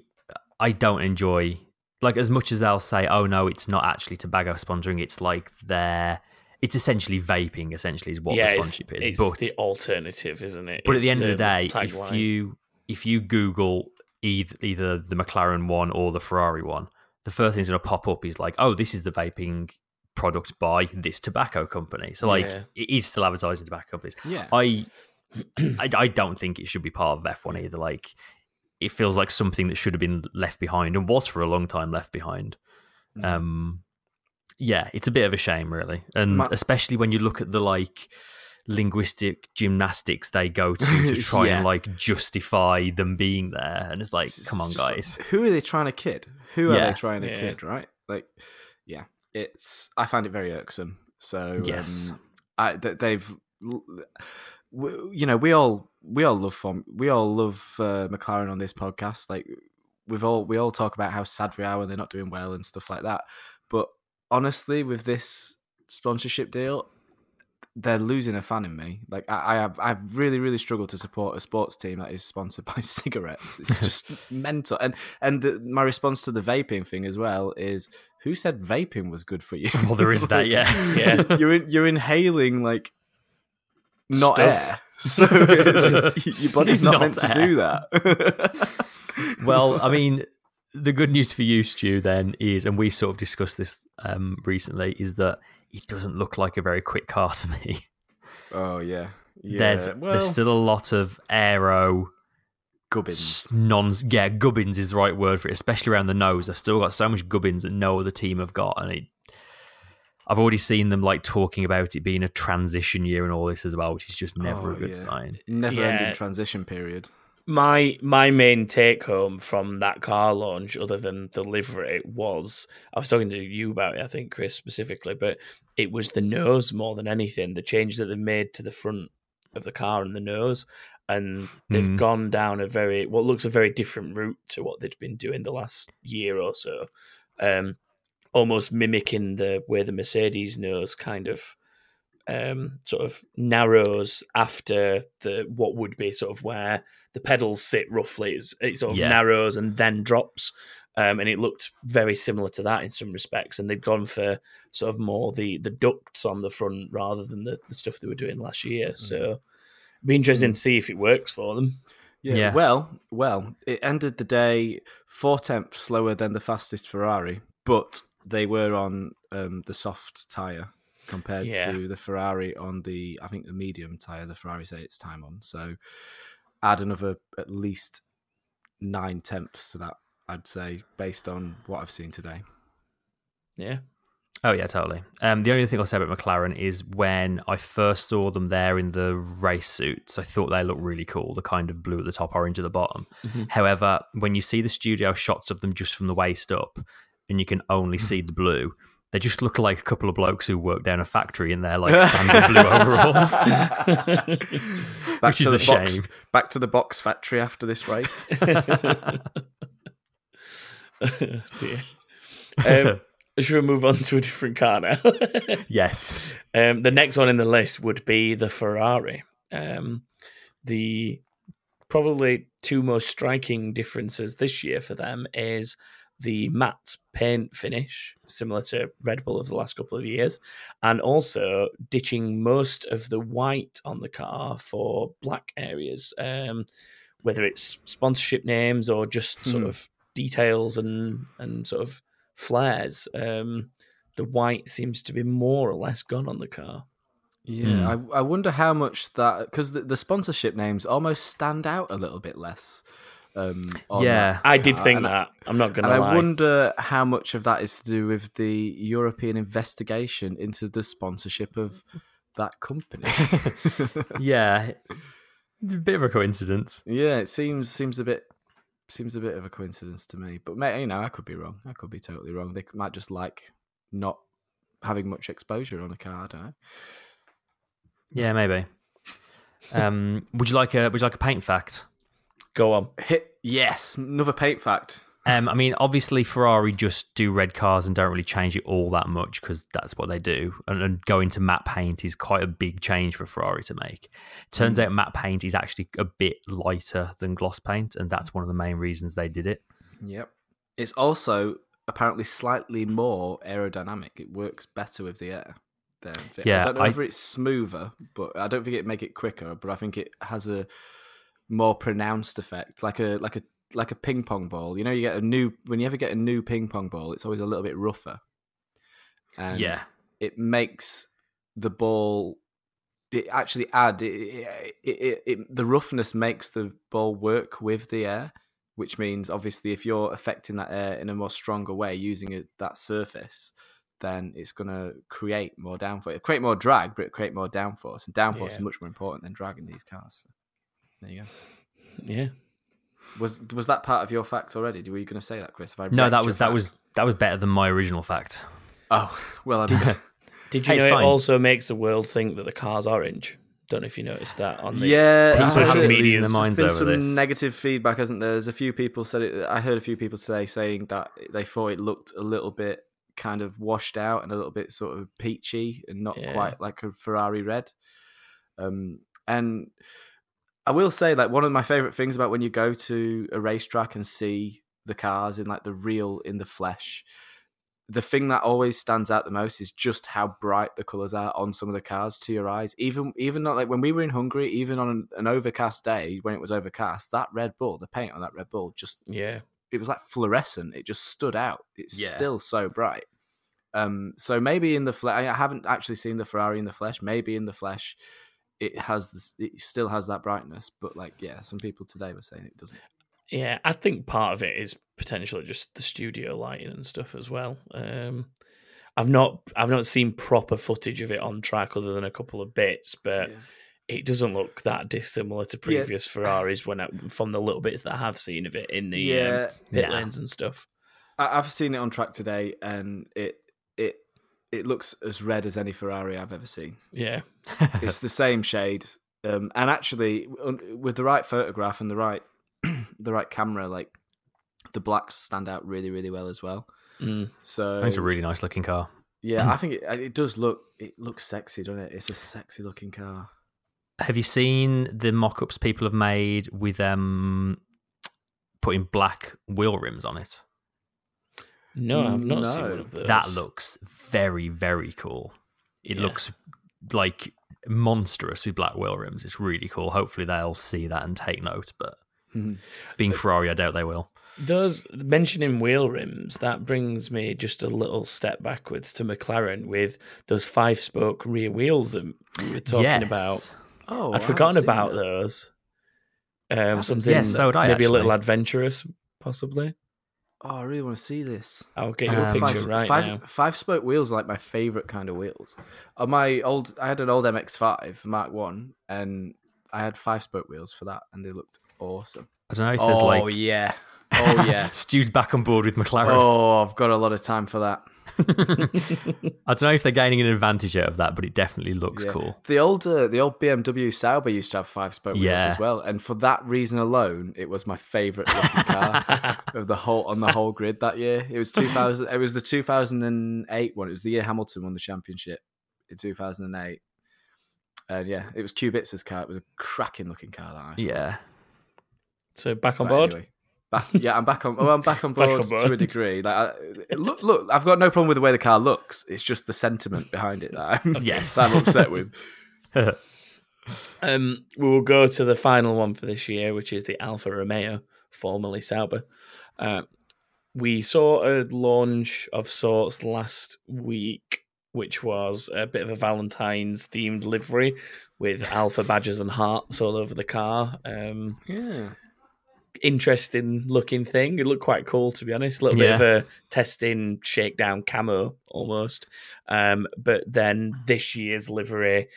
[SPEAKER 6] I don't enjoy like as much as they'll say, "Oh no, it's not actually tobacco sponsoring. It's like their it's essentially vaping. Essentially, is what
[SPEAKER 4] yeah,
[SPEAKER 6] the
[SPEAKER 4] it's,
[SPEAKER 6] sponsorship is.
[SPEAKER 4] it's
[SPEAKER 6] but
[SPEAKER 4] the alternative, isn't it?
[SPEAKER 6] but at the end of the day, if
[SPEAKER 4] tagline.
[SPEAKER 6] you if you Google either either the McLaren one or the Ferrari one, the first thing's going to pop up is like, oh, this is the vaping product by this tobacco company. So like,
[SPEAKER 4] Yeah.
[SPEAKER 6] it is still advertising tobacco companies.
[SPEAKER 5] Yeah.
[SPEAKER 6] I, I I don't think it should be part of F one either. Like, it feels like something that should have been left behind and was for a long time left behind.
[SPEAKER 5] Mm.
[SPEAKER 6] Um, yeah, it's a bit of a shame, really, and
[SPEAKER 5] Ma-
[SPEAKER 6] especially when you look at the like linguistic gymnastics they go to to try
[SPEAKER 5] Yeah.
[SPEAKER 6] and like justify them being there, and it's like,
[SPEAKER 5] It's
[SPEAKER 6] come on,
[SPEAKER 5] just like,
[SPEAKER 6] guys.
[SPEAKER 5] who are they trying to kid? Who are
[SPEAKER 6] Yeah.
[SPEAKER 5] they trying to
[SPEAKER 4] Yeah.
[SPEAKER 5] kid? Right? Like, yeah, it's. I find it very irksome. So
[SPEAKER 6] Yes.
[SPEAKER 5] um, I th- they've, w- you know, we all we all love form, we all love uh, McLaren on this podcast. Like, we've all we all talk about how sad we are when they're not doing well and stuff like that. But honestly, with this sponsorship deal, they're losing a fan in me. Like I, I have, I've really, really struggled to support a sports team that is sponsored by cigarettes. It's just mental. And and the, my response to the vaping thing as well is, who said vaping was good for you?
[SPEAKER 6] Well, there is that, yeah.
[SPEAKER 4] Yeah.
[SPEAKER 5] you're in, you're inhaling like not
[SPEAKER 4] Stuff.
[SPEAKER 5] air, so your body's not,
[SPEAKER 6] Not
[SPEAKER 5] meant to do that.
[SPEAKER 6] well, I mean, the good news for you, Stu, then is, and we sort of discussed this um, recently, is that it doesn't look like a very quick car to me.
[SPEAKER 5] oh yeah, yeah.
[SPEAKER 6] there's
[SPEAKER 5] well,
[SPEAKER 6] there's still a lot of aero
[SPEAKER 5] gubbins.
[SPEAKER 6] non yeah gubbins is the right word for it, especially around the nose. I've still got so much gubbins that no other team have got, and it, I've already seen them like talking about it being a transition year and all this as well, which is just never
[SPEAKER 5] Oh,
[SPEAKER 6] a good
[SPEAKER 5] yeah.
[SPEAKER 6] sign.
[SPEAKER 5] Never ending
[SPEAKER 4] Yeah.
[SPEAKER 5] transition period.
[SPEAKER 4] my my main take home from that car launch, other than the livery, was I was talking to you about it, I think Chris specifically, but it was the nose more than anything. The changes that they've made to the front of the car and the nose, and they've
[SPEAKER 6] Mm.
[SPEAKER 4] gone down a very what looks a very different route to what they'd been doing the last year or so, um, almost mimicking the way the Mercedes nose kind of um, sort of narrows after the what would be sort of where the pedals sit roughly. It's, it sort of
[SPEAKER 6] Yeah.
[SPEAKER 4] narrows and then drops, um, and it looked very similar to that in some respects. And they'd gone for sort of more the the ducts on the front rather than the, the stuff they were doing last year. So it'd be interesting to see if it works for them.
[SPEAKER 5] Yeah,
[SPEAKER 6] Yeah.
[SPEAKER 5] Well, well, it ended the day four tenths slower than the fastest Ferrari, but they were on um, the soft tire compared
[SPEAKER 4] Yeah.
[SPEAKER 5] to the Ferrari on the, I think the medium tire. The Ferrari say its time on. So add another at least nine tenths to that. I'd say based on what I've seen today.
[SPEAKER 4] Yeah,
[SPEAKER 6] Oh yeah, totally. Um, the only thing I'll say about McLaren is when I first saw them there in the race suits, I thought they looked really cool. The kind of blue at the top, orange at the bottom.
[SPEAKER 4] Mhm.
[SPEAKER 6] However, when you see the studio shots of them just from the waist up, and you can only see the blue, they just look like a couple of blokes who work down a factory in their like standard blue overalls.
[SPEAKER 5] Back
[SPEAKER 6] Which
[SPEAKER 5] to
[SPEAKER 6] is
[SPEAKER 5] the
[SPEAKER 6] a
[SPEAKER 5] box,
[SPEAKER 6] shame.
[SPEAKER 5] Back to the box factory after this race.
[SPEAKER 4] Dear. um, should we move on to a different car now?
[SPEAKER 6] yes.
[SPEAKER 4] Um, the next one in the list would be the Ferrari. Um, the probably two most striking differences this year for them is the matte paint finish, similar to Red Bull of the last couple of years, and also ditching most of the white on the car for black areas, um, whether it's sponsorship names or just sort
[SPEAKER 5] Hmm.
[SPEAKER 4] of details and and sort of flares. Um, the white seems to be more or less gone on the car.
[SPEAKER 5] Yeah, I, I wonder how much that because the, the sponsorship names almost stand out a little bit less. Um, on
[SPEAKER 6] Yeah.
[SPEAKER 5] that
[SPEAKER 4] I did think
[SPEAKER 5] and
[SPEAKER 4] that. I'm not gonna lie.
[SPEAKER 5] I wonder how much of that is to do with the European investigation into the sponsorship of that company.
[SPEAKER 6] Yeah. A bit of a coincidence.
[SPEAKER 5] yeah, it seems seems a bit seems a bit of a coincidence to me. But may, you know, I could be wrong. I could be totally wrong. They might just like not having much exposure on a card. I.
[SPEAKER 6] Yeah, maybe. Um, would you like a Would you like a paint fact?
[SPEAKER 4] Go on.
[SPEAKER 5] Hit yes, another paint fact.
[SPEAKER 6] Um, I mean, obviously Ferrari just do red cars and don't really change it all that much because that's what they do. And, and going to matte paint is quite a big change for Ferrari to make. Turns out matte paint is actually a bit lighter than gloss paint, and that's one of the main reasons they did it.
[SPEAKER 5] Yep. It's also apparently slightly more aerodynamic. It works better with the air. than Vic.
[SPEAKER 6] Yeah,
[SPEAKER 5] I don't know
[SPEAKER 6] I-
[SPEAKER 5] whether it's smoother, but I don't think it make it quicker. But I think it has a more pronounced effect, like a like a like a ping pong ball. You know, you get a new when you ever get a new ping pong ball, it's always a little bit rougher. And
[SPEAKER 6] Yeah.
[SPEAKER 5] it makes the ball. It actually add it, it, it, it, the roughness makes the ball work with the air, which means obviously if you're affecting that air in a more stronger way using it, that surface, then it's going to create more downforce. Create more drag, but create more downforce, and downforce
[SPEAKER 4] Yeah.
[SPEAKER 5] is much more important than drag in these cars. So, there you go.
[SPEAKER 4] Yeah.
[SPEAKER 5] Was was that part of your fact already? Were you going to say that, Chris? Have I
[SPEAKER 6] No, that was that
[SPEAKER 5] fact?
[SPEAKER 6] was that was better than my original fact.
[SPEAKER 5] Oh well, I
[SPEAKER 4] Did you
[SPEAKER 6] Hey,
[SPEAKER 4] know it
[SPEAKER 6] fine.
[SPEAKER 4] also makes the world think that the car's orange? Don't know if you noticed that on the
[SPEAKER 5] yeah,
[SPEAKER 6] People
[SPEAKER 4] social
[SPEAKER 6] have
[SPEAKER 5] heard-
[SPEAKER 6] been losing
[SPEAKER 4] medias.
[SPEAKER 6] their minds over
[SPEAKER 5] been some
[SPEAKER 6] this.
[SPEAKER 5] negative feedback, hasn't there? There's a few people said it. I heard a few people today saying that they thought it looked a little bit kind of washed out and a little bit sort of peachy and not
[SPEAKER 4] Yeah.
[SPEAKER 5] quite like a Ferrari red. Um, and I will say, like one of my favorite things about when you go to a racetrack and see the cars in like the real in the flesh. The thing that always stands out the most is just how bright the colors are on some of the cars to your eyes. Even even not like when we were in Hungary, even on an, an overcast day when it was overcast, that Red Bull, the paint on that Red Bull, just
[SPEAKER 4] Yeah.
[SPEAKER 5] it was like fluorescent. It just stood out. It's
[SPEAKER 6] Yeah.
[SPEAKER 5] still so bright. Um, so maybe in the flesh, I haven't actually seen the Ferrari in the flesh. Maybe in the flesh, it has this. It still has that brightness. But like, yeah, some people today were saying it doesn't.
[SPEAKER 4] Yeah, I think part of it is potentially just the studio lighting and stuff as well. Um, I've not I've not seen proper footage of it on track other than a couple of bits, but
[SPEAKER 5] Yeah.
[SPEAKER 4] it doesn't look that dissimilar to
[SPEAKER 5] Yeah.
[SPEAKER 4] previous Ferraris when I, from the little bits that I have seen of it in the um,
[SPEAKER 5] Yeah,
[SPEAKER 4] pit
[SPEAKER 6] Yeah.
[SPEAKER 4] lanes and stuff.
[SPEAKER 5] I, I've seen it on track today, and it it looks as red as any Ferrari I've ever seen.
[SPEAKER 4] Yeah,
[SPEAKER 5] it's the same shade um, and actually with the right photograph and the right the right camera like the blacks stand out really really well as well
[SPEAKER 4] Mm.
[SPEAKER 5] so
[SPEAKER 6] it's a really nice looking car.
[SPEAKER 5] yeah i think it, it does look it looks sexy doesn't it it's a sexy looking car
[SPEAKER 6] Have you seen the mock-ups people have made with um putting black wheel rims on it?
[SPEAKER 4] No, I've not seen one of those.
[SPEAKER 6] That looks very very cool. It
[SPEAKER 4] Yeah.
[SPEAKER 6] looks like monstrous with black wheel rims. It's really cool. Hopefully they'll see that and take note. But being Ferrari, I doubt they will.
[SPEAKER 4] Those mentioning wheel rims, that brings me just a little step backwards to McLaren with those five spoke rear wheels that we were talking
[SPEAKER 6] yes.
[SPEAKER 4] about.
[SPEAKER 5] oh
[SPEAKER 4] I'd forgotten about those. Um, something
[SPEAKER 6] Yes, so would I,
[SPEAKER 4] maybe a little adventurous, possibly.
[SPEAKER 5] Oh i really want to see this
[SPEAKER 4] I'll get you a
[SPEAKER 6] Um,
[SPEAKER 4] picture
[SPEAKER 5] five,
[SPEAKER 4] right
[SPEAKER 5] five,
[SPEAKER 4] now.
[SPEAKER 5] five spoke wheels are like my favorite kind of wheels on my old i had an old mx5 mark 1 and i had five spoke wheels for that and they looked awesome
[SPEAKER 6] I don't know if there's
[SPEAKER 5] oh
[SPEAKER 6] like
[SPEAKER 5] yeah oh yeah
[SPEAKER 6] Stu's back on board with McLaren.
[SPEAKER 5] Oh, I've got a lot of time for that.
[SPEAKER 6] I don't know if they're gaining an advantage out of that, but it definitely looks
[SPEAKER 5] Yeah.
[SPEAKER 6] cool.
[SPEAKER 5] The old, uh, the old BMW Sauber used to have five spoke wheels
[SPEAKER 6] Yeah.
[SPEAKER 5] as well, and for that reason alone, it was my favourite looking car of the whole on the whole grid that year. It was two thousand. it was the two thousand and eight one. It was the year Hamilton won the championship in two thousand and eight. And yeah, it was Kubica's car. It was a cracking looking car. That I.
[SPEAKER 6] Yeah.
[SPEAKER 4] so back on
[SPEAKER 5] But
[SPEAKER 4] board.
[SPEAKER 5] anyway, back, yeah, I'm back on. Well, I'm back on
[SPEAKER 4] Back
[SPEAKER 5] board,
[SPEAKER 4] on board.
[SPEAKER 5] to a degree. Like, I, look, look, I've got no problem with the way the car looks. It's just the sentiment behind it that I'm,
[SPEAKER 6] Yes.
[SPEAKER 5] that I'm upset with.
[SPEAKER 4] Um, we will go to the final one for this year, which is the Alfa Romeo, formerly Sauber. Uh, we saw a launch of sorts last week, which was a bit of a Valentine's themed livery with Alfa badges and hearts all over the car. Um,
[SPEAKER 5] Yeah.
[SPEAKER 4] Interesting looking thing. It looked quite cool, to be honest. A little
[SPEAKER 6] Yeah.
[SPEAKER 4] bit of a testing shakedown camo almost. Um, but then this year's livery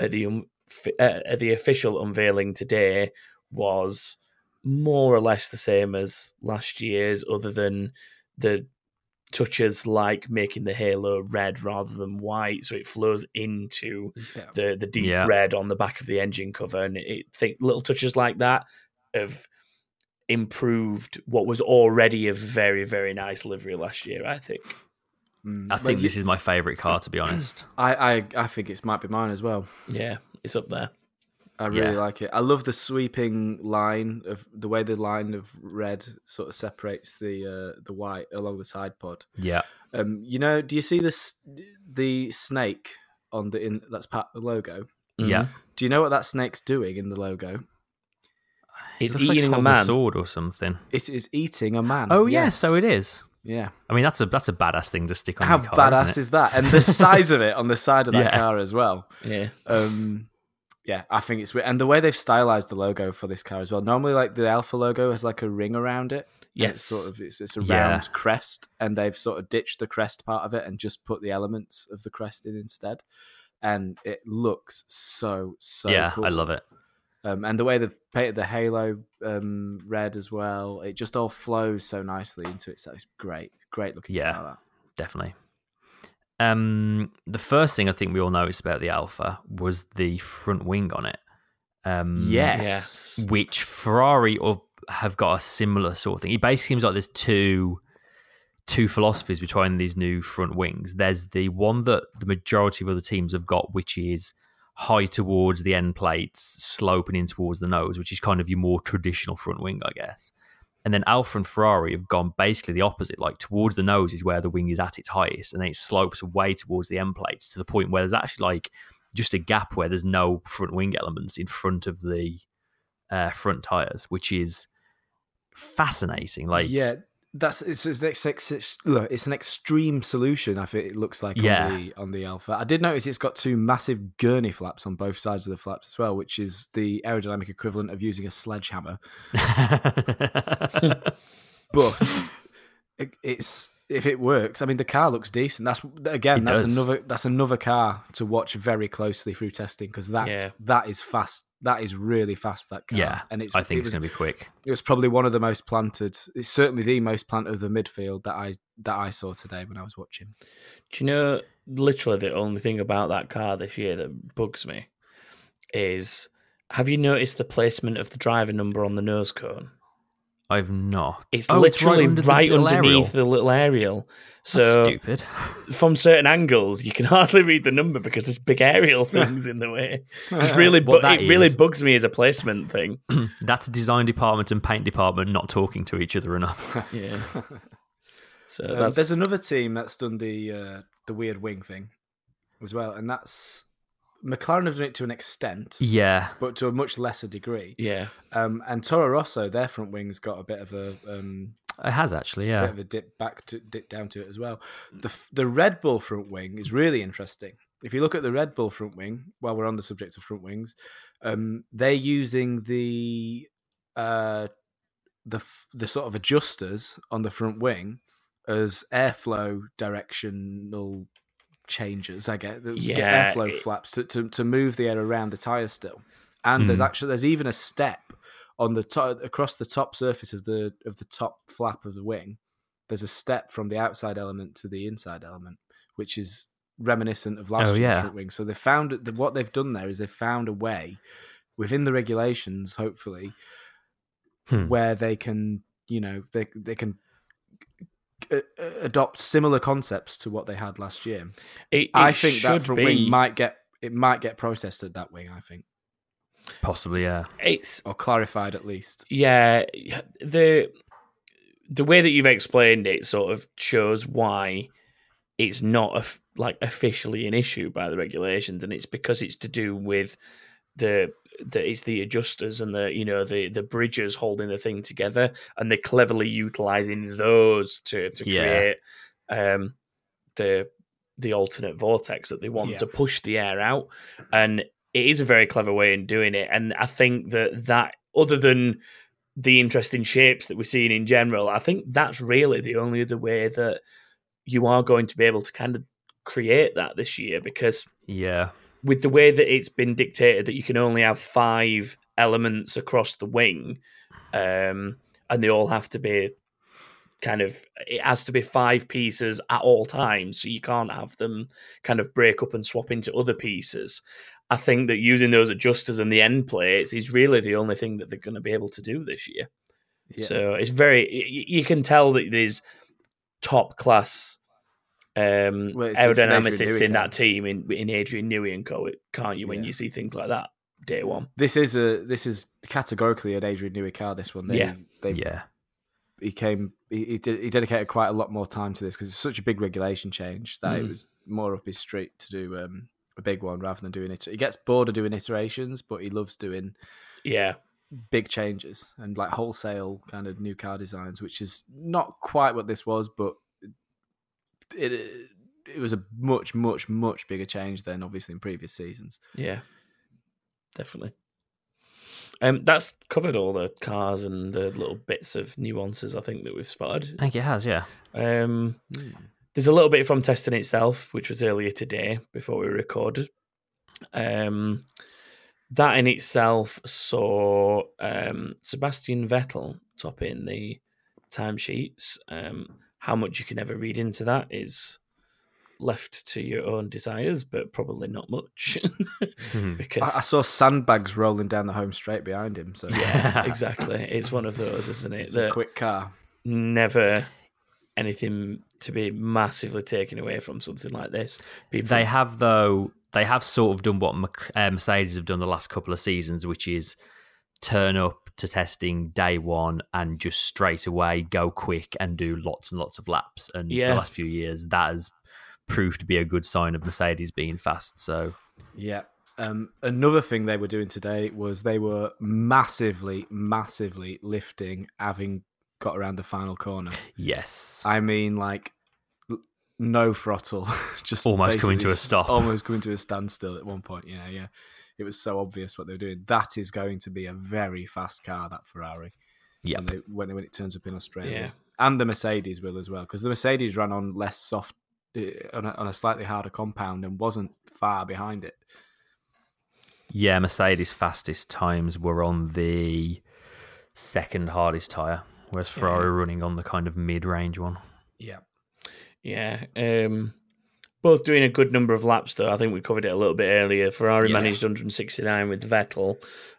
[SPEAKER 4] at the um, uh, at the official unveiling today was more or less the same as last year's, other than the touches like making the halo red rather than white, so it flows into
[SPEAKER 5] Yeah.
[SPEAKER 4] the the deep
[SPEAKER 6] Yeah.
[SPEAKER 4] red on the back of the engine cover, and it think little touches like that have improved what was already a very very nice livery last year. I think.
[SPEAKER 5] Mm.
[SPEAKER 6] I think this is my favourite car, to be honest.
[SPEAKER 5] I, I, I think it might be mine as well.
[SPEAKER 4] Yeah, it's up there.
[SPEAKER 5] I really
[SPEAKER 6] Yeah.
[SPEAKER 5] like it. I love the sweeping line of the way the line of red sort of separates the uh, the white along the side pod.
[SPEAKER 6] Yeah.
[SPEAKER 5] Um, you know, do you see this the snake on the in that's part of the logo.
[SPEAKER 6] Yeah,
[SPEAKER 5] Do you know what that snake's doing in the logo?
[SPEAKER 4] It's
[SPEAKER 6] like
[SPEAKER 4] eating a
[SPEAKER 6] holding
[SPEAKER 4] man.
[SPEAKER 6] sword or something.
[SPEAKER 5] It is eating a man.
[SPEAKER 6] Oh yeah,
[SPEAKER 5] yes.
[SPEAKER 6] so it is.
[SPEAKER 5] Yeah.
[SPEAKER 6] I mean, that's a that's a badass thing to stick on.
[SPEAKER 5] How
[SPEAKER 6] car,
[SPEAKER 5] badass
[SPEAKER 6] it?
[SPEAKER 5] is that? And the size of it on the side of that
[SPEAKER 6] Yeah.
[SPEAKER 5] car as well.
[SPEAKER 4] Yeah.
[SPEAKER 5] Um, yeah, I think it's weird. And the way they've stylized the logo for this car as well. Normally, like the Alfa logo has like a ring around it.
[SPEAKER 4] Yes.
[SPEAKER 5] It's sort of it's, it's a
[SPEAKER 6] Yeah.
[SPEAKER 5] round crest, and they've sort of ditched the crest part of it and just put the elements of the crest in instead. And it looks so so
[SPEAKER 6] yeah,
[SPEAKER 5] cool.
[SPEAKER 6] I love it.
[SPEAKER 5] Um, and the way they've painted the halo um, red as well, it just all flows so nicely into it. So it's great, great looking.
[SPEAKER 6] Yeah.
[SPEAKER 5] car, that.
[SPEAKER 6] definitely. Um, the first thing I think we all noticed about the Alfa was the front wing on it. Um,
[SPEAKER 5] Yes.
[SPEAKER 4] Yes.
[SPEAKER 6] which Ferrari or have got a similar sort of thing. It basically seems like there's two two philosophies between these new front wings. There's the one that the majority of other teams have got, which is high towards the end plates, sloping in towards the nose, which is kind of your more traditional front wing, I guess. And then Alfa and Ferrari have gone basically the opposite. Like towards the nose is where the wing is at its highest, and then it slopes way towards the end plates to the point where there's actually like just a gap where there's no front wing elements in front of the uh, front tires, which is fascinating. Like,
[SPEAKER 5] yeah, that's it's it's, it's, it's, an extreme solution. I think it looks like
[SPEAKER 6] Yeah.
[SPEAKER 5] on the on the Alfa. I did notice it's got two massive gurney flaps on both sides of the flaps as well, which is the aerodynamic equivalent of using a sledgehammer. But it, it's if it works, I mean the car looks decent. That's again,
[SPEAKER 6] It
[SPEAKER 5] that's
[SPEAKER 6] does.
[SPEAKER 5] another that's another car to watch very closely through testing because that
[SPEAKER 4] Yeah.
[SPEAKER 5] that is fast. That is really fast. That car.
[SPEAKER 6] yeah,
[SPEAKER 5] and it's
[SPEAKER 6] I think
[SPEAKER 5] it
[SPEAKER 6] it's going to be quick.
[SPEAKER 5] it was probably one of the most planted. It's certainly the most planted of the midfield that I that I saw today when I was watching.
[SPEAKER 4] Do you know literally the only thing about that car this year that bugs me is have you noticed the placement of the driver number on the nose cone?
[SPEAKER 6] I've not.
[SPEAKER 4] It's
[SPEAKER 6] Oh,
[SPEAKER 4] literally
[SPEAKER 6] under the
[SPEAKER 4] right underneath
[SPEAKER 6] aerial.
[SPEAKER 4] the little aerial.
[SPEAKER 6] That's
[SPEAKER 4] So
[SPEAKER 6] stupid.
[SPEAKER 4] from certain angles, you can hardly read the number because there's big aerial things in the way. It's really, bu-
[SPEAKER 6] Well, that
[SPEAKER 4] it really bugs me as a placement thing.
[SPEAKER 6] That's design department and paint department not talking to each other enough.
[SPEAKER 4] Yeah. So
[SPEAKER 5] Um, there's another team that's done the uh, the weird wing thing as well, and that's McLaren have done it to an extent,
[SPEAKER 6] yeah,
[SPEAKER 5] but to a much lesser degree.
[SPEAKER 4] yeah.
[SPEAKER 5] Um, and Toro Rosso, their front wing's got a bit of a um,
[SPEAKER 6] it has actually. yeah, bit
[SPEAKER 5] of a dip back to dip down to it as well. The the Red Bull front wing is really interesting. If you look at the Red Bull front wing, while we're on the subject of front wings, um, they're using the uh, the the sort of adjusters on the front wing as airflow directional changes. I get, the-
[SPEAKER 4] Yeah,
[SPEAKER 5] airflow
[SPEAKER 4] it-
[SPEAKER 5] flaps to, to to move the air around the tire still. And there's
[SPEAKER 6] Mm.
[SPEAKER 5] actually there's even a step on the top across the top surface of the of the top flap of the wing. There's a step from the outside element to the inside element, which is reminiscent of last
[SPEAKER 6] Oh,
[SPEAKER 5] year's
[SPEAKER 6] yeah.
[SPEAKER 5] front wing. So they found that what they've done there is they've found a way within the regulations, hopefully,
[SPEAKER 6] Hmm.
[SPEAKER 5] where they can you know they they can Uh, adopt similar concepts to what they had last year.
[SPEAKER 4] It,
[SPEAKER 5] I
[SPEAKER 4] it
[SPEAKER 5] think that front
[SPEAKER 4] be,
[SPEAKER 5] wing might get it might get protested that wing. I think
[SPEAKER 6] possibly. Yeah,
[SPEAKER 4] It's
[SPEAKER 5] or clarified at least.
[SPEAKER 4] yeah. The the way that you've explained it sort of shows why it's not of like officially an issue by the regulations, and it's because it's to do with the the it's the adjusters and the you know the the bridges holding the thing together, and they're cleverly utilizing those to to
[SPEAKER 6] Yeah.
[SPEAKER 4] create um the the alternate vortex that they want
[SPEAKER 5] Yeah.
[SPEAKER 4] to push the air out, and it is a very clever way in doing it, and I think that that other than the interesting shapes that we're seeing in general, I think that's really the only other way that you are going to be able to kind of create that this year because
[SPEAKER 6] yeah,
[SPEAKER 4] with the way that it's been dictated that you can only have five elements across the wing um, and they all have to be kind of it has to be five pieces at all times so you can't have them kind of break up and swap into other pieces i think that using those adjusters and the end plates is really the only thing that they're going to be able to do this year
[SPEAKER 5] Yeah.
[SPEAKER 4] so it's very you can tell that there's top class um
[SPEAKER 5] Well, it's- it's an Adrian
[SPEAKER 4] aerodynamicists in that team in in Adrian Newey and co can't you when
[SPEAKER 5] Yeah.
[SPEAKER 4] you see things like that day one
[SPEAKER 5] This is a this is categorically an Adrian Newey car. This one, they,
[SPEAKER 4] Yeah.
[SPEAKER 5] they
[SPEAKER 6] yeah,
[SPEAKER 5] he came he he, did, he dedicated quite a lot more time to this because it's such a big regulation change that it
[SPEAKER 4] Mm.
[SPEAKER 5] was more up his street to do um a big one rather than doing it. He gets bored of doing iterations, but he loves doing
[SPEAKER 4] Yeah,
[SPEAKER 5] big changes and like wholesale kind of new car designs, which is not quite what this was, but it it was a much much much bigger change than obviously in previous seasons.
[SPEAKER 4] yeah, definitely. Um, that's covered all the cars and the little bits of nuances I think that we've spotted.
[SPEAKER 6] I think it has, yeah.
[SPEAKER 4] Um, there's a little bit from testing itself, which was earlier today before we recorded. Um, that in itself saw um, Sebastian Vettel topping the timesheets. Um, how much you can ever read into that is left to your own desires, but probably not much
[SPEAKER 6] Mhm.
[SPEAKER 4] because
[SPEAKER 5] I, I saw sandbags rolling down the home straight behind him. So
[SPEAKER 4] yeah, exactly. It's one of those, isn't it?
[SPEAKER 5] it's a quick car.
[SPEAKER 4] never anything to be massively taken away from something like this. People,
[SPEAKER 6] They have though. They have sort of done what uh, Mercedes have done the last couple of seasons, which is turn up to testing day one and just straight away go quick and do lots and lots of laps. And for the last few years, that has proved to be a good sign of Mercedes being fast. So
[SPEAKER 5] Yeah. Um, another thing they were doing today was they were massively, massively lifting, having got around the final corner.
[SPEAKER 6] yes,
[SPEAKER 5] I mean, like no throttle, just
[SPEAKER 6] Almost coming to a stop.
[SPEAKER 5] almost coming to a standstill at one point. Yeah, yeah. It was so obvious what they were doing. That is going to be a very fast car, that Ferrari.
[SPEAKER 6] Yeah.
[SPEAKER 5] When, when, when it turns up in Australia,
[SPEAKER 4] Yeah.
[SPEAKER 5] and the Mercedes will as well, because the Mercedes ran on less soft, uh, on a, on a slightly harder compound and wasn't far behind it.
[SPEAKER 6] yeah. Mercedes' fastest times were on the second hardest tire, whereas Ferrari were running on the kind of mid-range one.
[SPEAKER 5] Yeah.
[SPEAKER 4] yeah, um, both doing a good number of laps though. I think we covered it a little bit earlier. Ferrari
[SPEAKER 6] Yeah.
[SPEAKER 4] managed 169 with Vettel.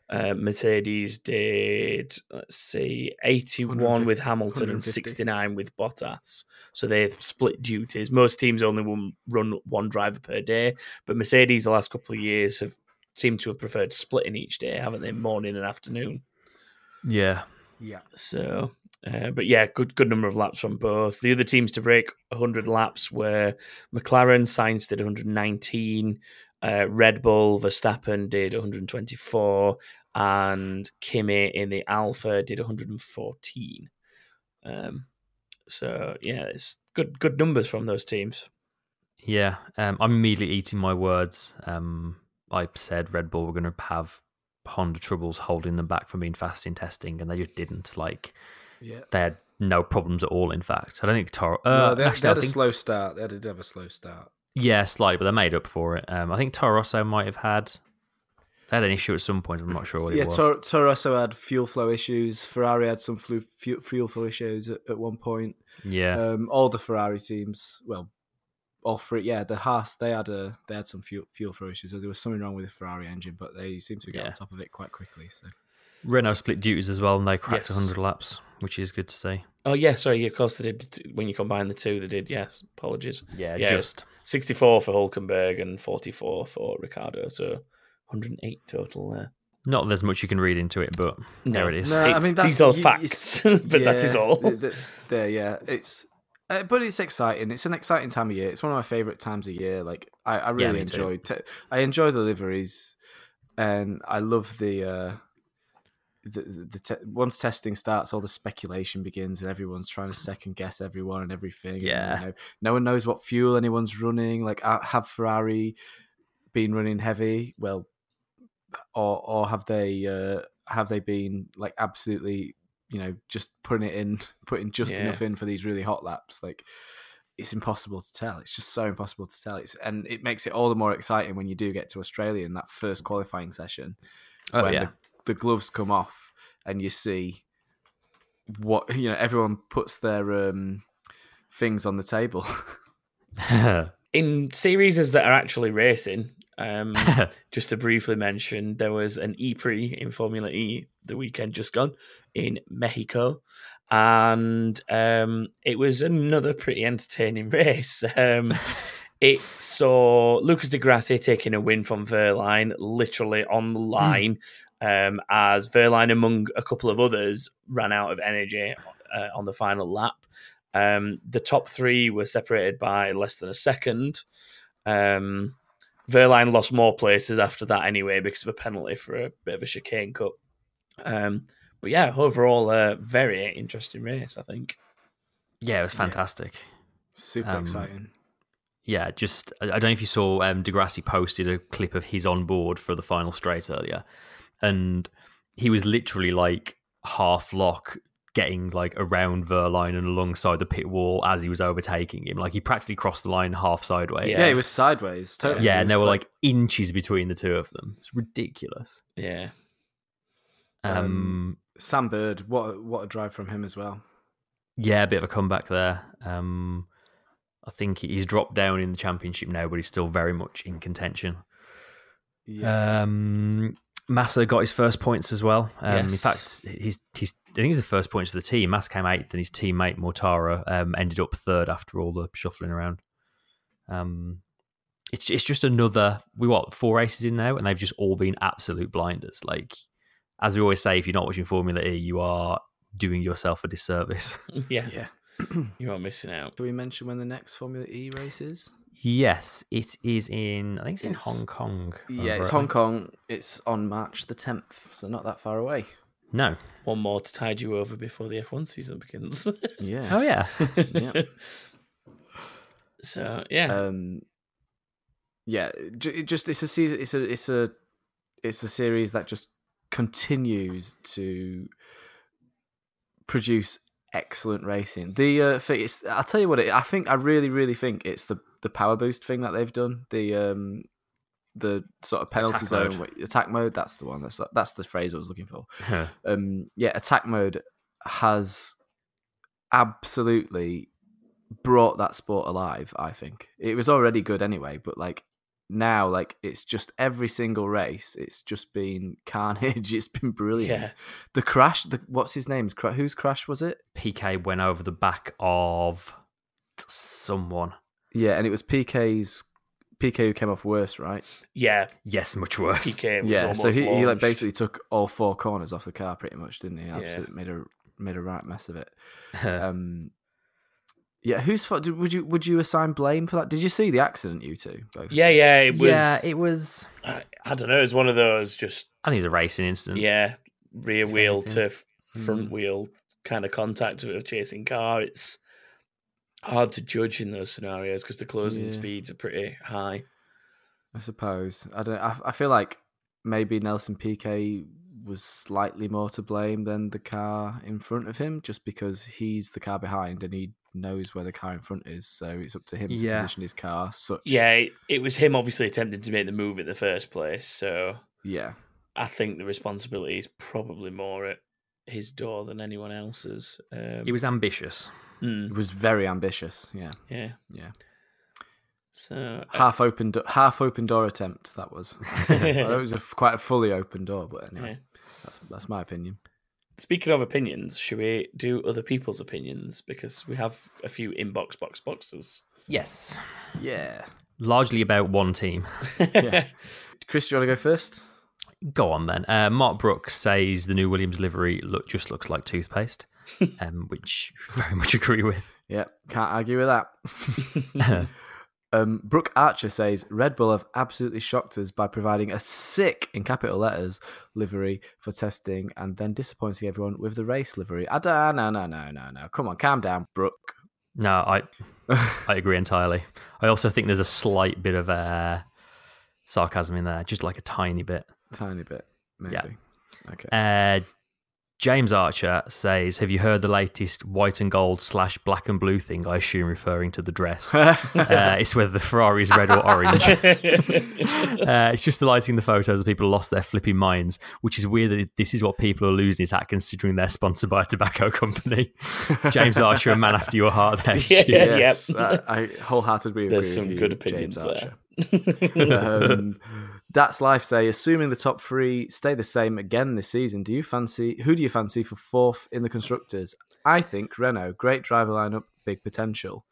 [SPEAKER 4] Uh, Mercedes did let's see 81 with Hamilton and 69 with Bottas. So they've split duties. Most teams only run, run one driver per day, but Mercedes the last couple of years have seemed to have preferred splitting each day, haven't they? Morning and afternoon.
[SPEAKER 6] Yeah,
[SPEAKER 5] Yeah.
[SPEAKER 4] So, uh, but yeah, good good number of laps from both. The other teams to break 100 laps were McLaren, Sainz did 119, uh, Red Bull, Verstappen did 124, and Kimi in the Alfa did 114. Um, so yeah, it's good good numbers from those teams.
[SPEAKER 6] Yeah, um, I'm immediately eating my words. Um, I said Red Bull were going to have Honda troubles holding them back from being fast in testing, and they just didn't. Like
[SPEAKER 5] Yeah.
[SPEAKER 6] they had no problems at all. In fact, I don't think Toro. Uh,
[SPEAKER 5] no, they, they
[SPEAKER 6] actually,
[SPEAKER 5] had
[SPEAKER 6] I
[SPEAKER 5] a
[SPEAKER 6] think,
[SPEAKER 5] slow start. They had, did have a slow start.
[SPEAKER 6] yeah, slightly, but they made up for it. Um, I think Toro Rosso might have had they had an issue at some point. I'm not sure what
[SPEAKER 5] yeah,
[SPEAKER 6] it was.
[SPEAKER 5] Tor- Toro Rosso had fuel flow issues. Ferrari had some flu- fu- fuel flow issues at, at one point.
[SPEAKER 6] yeah,
[SPEAKER 5] Um, all the Ferrari teams, well, all three, yeah, the Haas they had a they had some fuel fuel flow issues. So there was something wrong with the Ferrari engine, but they seemed to get
[SPEAKER 6] Yeah.
[SPEAKER 5] on top of it quite quickly. So
[SPEAKER 6] Renault split duties as well, and they cracked
[SPEAKER 4] Yes.
[SPEAKER 6] 100 laps, which is good to see.
[SPEAKER 4] Oh yeah, sorry, yeah, of course they did. When you combine the two, they did. Yes, apologies.
[SPEAKER 6] Yeah,
[SPEAKER 4] Yeah,
[SPEAKER 6] just
[SPEAKER 4] 64 for Hulkenberg and 44 for Ricciardo, so 108 total there.
[SPEAKER 6] not that there's much you can read into it, but there it is.
[SPEAKER 5] No, I mean, that's-
[SPEAKER 4] these are
[SPEAKER 5] you-
[SPEAKER 4] facts,
[SPEAKER 5] it's-
[SPEAKER 4] but that is all.
[SPEAKER 5] th- th- There, yeah, it's. Uh, but it's exciting. It's an exciting time of year. It's one of my favorite times of year. Like I, I really
[SPEAKER 6] me too.
[SPEAKER 5] enjoy. Te- I enjoy the liveries, and I love the. Uh, the, the, te- once testing starts, all the speculation begins, and everyone's trying to second guess everyone and everything. and,
[SPEAKER 6] Yeah.
[SPEAKER 5] you know, no one knows what fuel anyone's running. Like, have Ferrari been running heavy? Well, or or have they uh, have they been like absolutely you know just putting it in, putting just
[SPEAKER 4] Yeah.
[SPEAKER 5] enough in for these really hot laps? Like, it's impossible to tell. It's just so impossible to tell. It's and it makes it all the more exciting when you do get to Australia in that first qualifying session
[SPEAKER 6] Oh, yeah.
[SPEAKER 5] the, the gloves come off and you see what you know everyone puts their um things on the table.
[SPEAKER 4] In series that are actually racing, um, just to briefly mention, there was an E-Prix in Formula E the weekend just gone in Mexico, and um, it was another pretty entertaining race. Um, it saw Lucas di Grassi taking a win from Wehrlein, literally on the line, um, as Wehrlein, among a couple of others, ran out of energy uh, on the final lap. Um, the top three were separated by less than a second. Um, Wehrlein lost more places after that anyway because of a penalty for a bit of a chicane cut. Um, but yeah, overall, a very interesting race, I think.
[SPEAKER 6] Yeah, it was fantastic.
[SPEAKER 5] Super
[SPEAKER 6] Um,
[SPEAKER 5] exciting.
[SPEAKER 6] Yeah, just I I don't know if you saw um, di Grassi posted a clip of his on board for the final straight earlier, and he was literally like half lock getting like around Wehrlein and alongside the pit wall as he was overtaking him. Like he practically crossed the line half sideways.
[SPEAKER 5] Yeah,
[SPEAKER 4] Yeah.
[SPEAKER 5] he was sideways. Totally.
[SPEAKER 6] Yeah, and
[SPEAKER 5] was
[SPEAKER 6] there were like inches between the two of them. It's ridiculous.
[SPEAKER 4] Yeah.
[SPEAKER 6] Um,
[SPEAKER 5] Um, Sam Bird. What a, what a drive from him as well.
[SPEAKER 6] yeah, a bit of a comeback there. Um, I think he's dropped down in the championship now, but he's still very much in contention.
[SPEAKER 5] Yeah.
[SPEAKER 6] Um, Massa got his first points as well. Um, In fact, he's, he's I think he's the first points for the team. Massa came eighth, and his teammate Mortara um, ended up third after all the shuffling around. Um, it's it's just another we what four races in now, and they've just all been absolute blinders. Like as we always say, if you're not watching Formula E, you are doing yourself a disservice.
[SPEAKER 4] Yeah.
[SPEAKER 5] yeah.
[SPEAKER 4] You are missing out.
[SPEAKER 5] Should we mention when the next Formula E race is?
[SPEAKER 6] Yes, it is in. I think it's in
[SPEAKER 5] It's-
[SPEAKER 6] Hong Kong.
[SPEAKER 5] Yeah,
[SPEAKER 6] over
[SPEAKER 5] it's
[SPEAKER 6] at-
[SPEAKER 5] Hong Kong. It's on March the 10th, so not that far away.
[SPEAKER 6] No.
[SPEAKER 4] One more to tide you over before the F1 season begins.
[SPEAKER 5] Yeah.
[SPEAKER 6] Oh yeah.
[SPEAKER 5] Yeah.
[SPEAKER 4] So yeah,
[SPEAKER 5] um yeah ju- it just it's a season it's a it's a it's a series that just continues to produce excellent racing the uh thing it's i'll tell you what it, i think i really really think it's the the power boost thing that they've done the um the sort of penalty
[SPEAKER 6] Attack
[SPEAKER 5] zone
[SPEAKER 6] mode.
[SPEAKER 5] attack mode that's the one that's that's the phrase i was looking for. Um yeah attack mode has absolutely brought that sport alive i think. It was already good anyway but like now like it's just every single race it's just been carnage it's been brilliant.
[SPEAKER 4] Yeah,
[SPEAKER 5] the crash the what's his name's cra- whose crash was it?
[SPEAKER 6] Piquet went over the back of someone.
[SPEAKER 5] Yeah and it was Piquet's Piquet who came off worse right
[SPEAKER 4] yeah.
[SPEAKER 6] Yes, much worse.
[SPEAKER 4] Piquet was
[SPEAKER 5] yeah so he, he like
[SPEAKER 4] launched.
[SPEAKER 5] basically took all four corners off the car pretty much didn't he
[SPEAKER 4] Yeah.
[SPEAKER 5] absolutely made a made a right mess of it um yeah whose fault did- would you would you assign blame for that did you see the accident you two both
[SPEAKER 4] Yeah, yeah. It was.
[SPEAKER 6] yeah, it was.
[SPEAKER 4] I, I don't know. It's one of those just
[SPEAKER 6] I think it's a racing incident.
[SPEAKER 4] yeah, rear wheel to f- front
[SPEAKER 5] Mm.
[SPEAKER 4] wheel kind of contact with a chasing car. It's hard to judge in those scenarios because the closing
[SPEAKER 5] Yeah.
[SPEAKER 4] speeds are pretty high.
[SPEAKER 5] I suppose. I don't. I, I feel like maybe Nelson Piquet was slightly more to blame than the car in front of him, just because he's the car behind and he knows where the car in front is. So it's up to him to
[SPEAKER 6] Yeah.
[SPEAKER 5] position his car. Such.
[SPEAKER 4] Yeah, it, it was him obviously attempting to make the move in the first place. So
[SPEAKER 5] Yeah.
[SPEAKER 4] I think the responsibility is probably more at his door than anyone else's. Um,
[SPEAKER 6] He was ambitious.
[SPEAKER 4] Mm,
[SPEAKER 5] It was very ambitious. Yeah.
[SPEAKER 4] yeah.
[SPEAKER 5] Yeah.
[SPEAKER 4] So I-
[SPEAKER 5] Half open. Do- half open door attempt. That was. Well, it was a, f- quite a fully open door, but anyway,
[SPEAKER 4] yeah.
[SPEAKER 5] that's that's my opinion.
[SPEAKER 4] Speaking of opinions, should we do other people's opinions because we have a few inbox box boxes.
[SPEAKER 6] Yes.
[SPEAKER 5] Yeah.
[SPEAKER 6] Largely about one team.
[SPEAKER 5] Yeah. Chris, do you want to go first?
[SPEAKER 6] Go on then. Uh, Mark Brooks says the new Williams livery look just looks like toothpaste, um, which very much agree with.
[SPEAKER 5] Yeah, can't argue with that. um, Brooke Archer says Red Bull have absolutely shocked us by providing a sick, in capital letters, livery for testing and then disappointing everyone with the race livery. I don't, no, no, no, no, no. Come on, calm down, Brooke.
[SPEAKER 6] No, I I agree entirely. I also think there's a slight bit of uh, sarcasm in there, just like a tiny bit.
[SPEAKER 5] Tiny bit, maybe.
[SPEAKER 6] Yeah.
[SPEAKER 5] Okay.
[SPEAKER 6] Uh, James Archer says, "Have you heard the latest white and gold slash black and blue thing? I assume referring to the dress. uh, it's whether the Ferrari is red or orange. uh, it's just the lighting the photos of people lost their flipping minds, which is weird that this is what people are losing is at considering they're sponsored by a tobacco company. James Archer, a man after your heart. There,
[SPEAKER 4] Yeah.
[SPEAKER 5] Yes,
[SPEAKER 4] yep.
[SPEAKER 5] I, I wholeheartedly agree.
[SPEAKER 4] There's
[SPEAKER 5] with
[SPEAKER 4] some
[SPEAKER 5] you,
[SPEAKER 4] good opinions
[SPEAKER 5] James
[SPEAKER 4] there.
[SPEAKER 5] Archer. um, that's life. Say, assuming the top three stay the same again this season, do you fancy who do you fancy for fourth in the constructors? I think Renault, great driver lineup, big potential.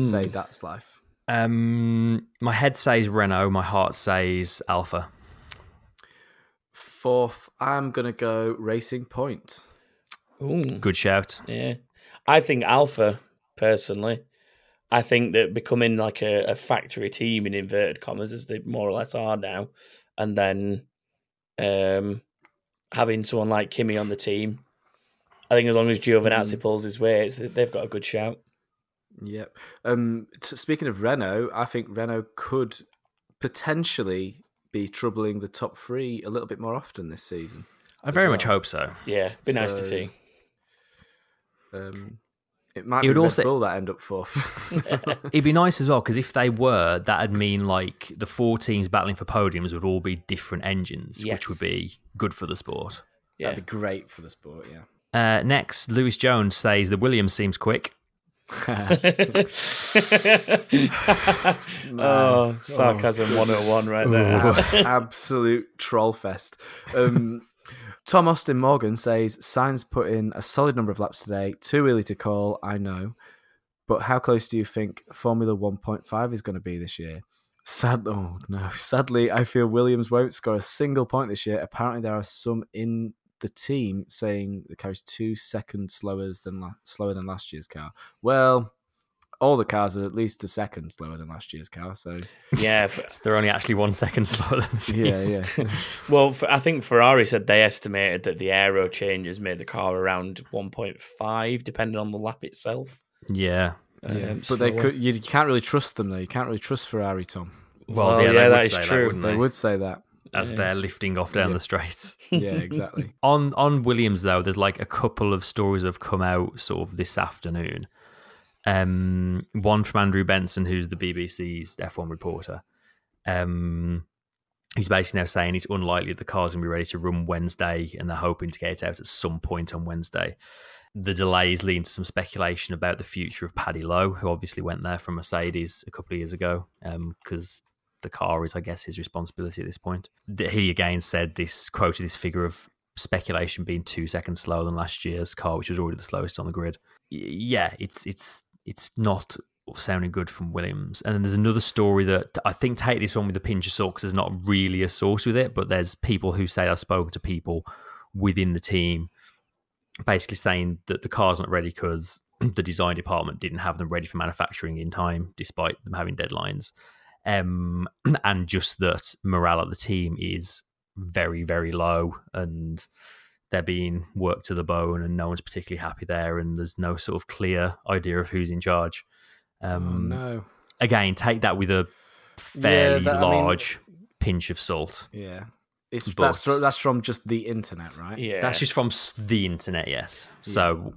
[SPEAKER 5] Say that's life.
[SPEAKER 6] Um, my head says Renault, my heart says Alfa.
[SPEAKER 5] Fourth, I'm gonna go Racing Point.
[SPEAKER 4] Ooh,
[SPEAKER 6] Good shout.
[SPEAKER 4] yeah. I think Alfa personally. I think that becoming like a, a factory team in inverted commas, as they more or less are now, and then um, having someone like Kimi on the team, I think as long as Giovinazzi
[SPEAKER 5] Mm.
[SPEAKER 4] pulls his weight, they've got a good shout.
[SPEAKER 5] Yep. Um, t- speaking of Renault, I think Renault could potentially be troubling the top three a little bit more often this season.
[SPEAKER 6] I very
[SPEAKER 5] as
[SPEAKER 6] much hope so.
[SPEAKER 4] Yeah, be nice to see.
[SPEAKER 5] Um, it might
[SPEAKER 6] It
[SPEAKER 5] be
[SPEAKER 6] would
[SPEAKER 5] Red
[SPEAKER 6] also-
[SPEAKER 5] Bull that end up fourth.
[SPEAKER 6] It'd be nice as well because if they were, that'd mean like the four teams battling for podiums would all be different engines, which would be good for the sport.
[SPEAKER 4] Yeah.
[SPEAKER 5] That'd be great for the sport. Yeah.
[SPEAKER 6] Uh, next, Lewis Jones says the Williams seems quick.
[SPEAKER 4] oh, sarcasm 101 right there.
[SPEAKER 5] Absolute troll fest. Um, Tom Austin Morgan says Sainz put in a solid number of laps today. Too early to call, I know. But how close do you think Formula 1.5 is going to be this year? Sad, oh no. Sadly, I feel Williams won't score a single point this year. Apparently, there are some in the team saying the car is two seconds slower than la- slower than last year's car. Well, all the cars are at least a second slower than last year's car. So
[SPEAKER 4] Yeah, f-
[SPEAKER 6] So they're only actually one second slower than
[SPEAKER 5] yeah, yeah.
[SPEAKER 4] well, I think Ferrari said they estimated that the aero changes made the car around 1.5, depending on the lap itself.
[SPEAKER 6] Yeah.
[SPEAKER 5] Yeah,
[SPEAKER 4] Um,
[SPEAKER 5] but they could. You can't really trust them though. You can't really trust Ferrari, Tom.
[SPEAKER 6] Well,
[SPEAKER 4] Well,
[SPEAKER 6] yeah,
[SPEAKER 4] yeah,
[SPEAKER 6] they
[SPEAKER 4] that
[SPEAKER 6] would
[SPEAKER 4] is
[SPEAKER 6] say
[SPEAKER 4] true.
[SPEAKER 6] that,
[SPEAKER 5] They
[SPEAKER 6] they?
[SPEAKER 5] would say that.
[SPEAKER 6] As they're lifting off down
[SPEAKER 5] Yeah.
[SPEAKER 6] the straights.
[SPEAKER 5] Yeah, exactly.
[SPEAKER 6] on on Williams though, there's like a couple of stories have come out sort of this afternoon. Um, one from Andrew Benson, who's the BBC's F1 reporter. Um, who's basically now saying it's unlikely the car's gonna be ready to run Wednesday, and they're hoping to get it out at some point on Wednesday. The delays leading to some speculation about the future of Paddy Lowe, who obviously went there from Mercedes a couple of years ago, because the car is, I guess, his responsibility at this point. He again said this, quoted this figure of speculation being two seconds slower than last year's car, which was already the slowest on the grid. Yeah, it's it's it's not sounding good from Williams. And then there's another story that I think take this one with a pinch of salt because there's not really a source with it, but there's people who say I've spoken to people within the team basically saying that the car's not ready because the design department didn't have them ready for manufacturing in time, despite them having deadlines. Um, and just that morale at the team is very, very low, and they're being worked to the bone, and no one's particularly happy there, and there's no sort of clear idea of who's in charge. Um,
[SPEAKER 5] oh no.
[SPEAKER 6] Again, take that with a fairly
[SPEAKER 5] that- I mean-
[SPEAKER 6] large pinch of salt.
[SPEAKER 5] Yeah. It's
[SPEAKER 6] But-
[SPEAKER 5] that's that's from just the internet, right?
[SPEAKER 4] Yeah,
[SPEAKER 6] That's just from the internet, yes. So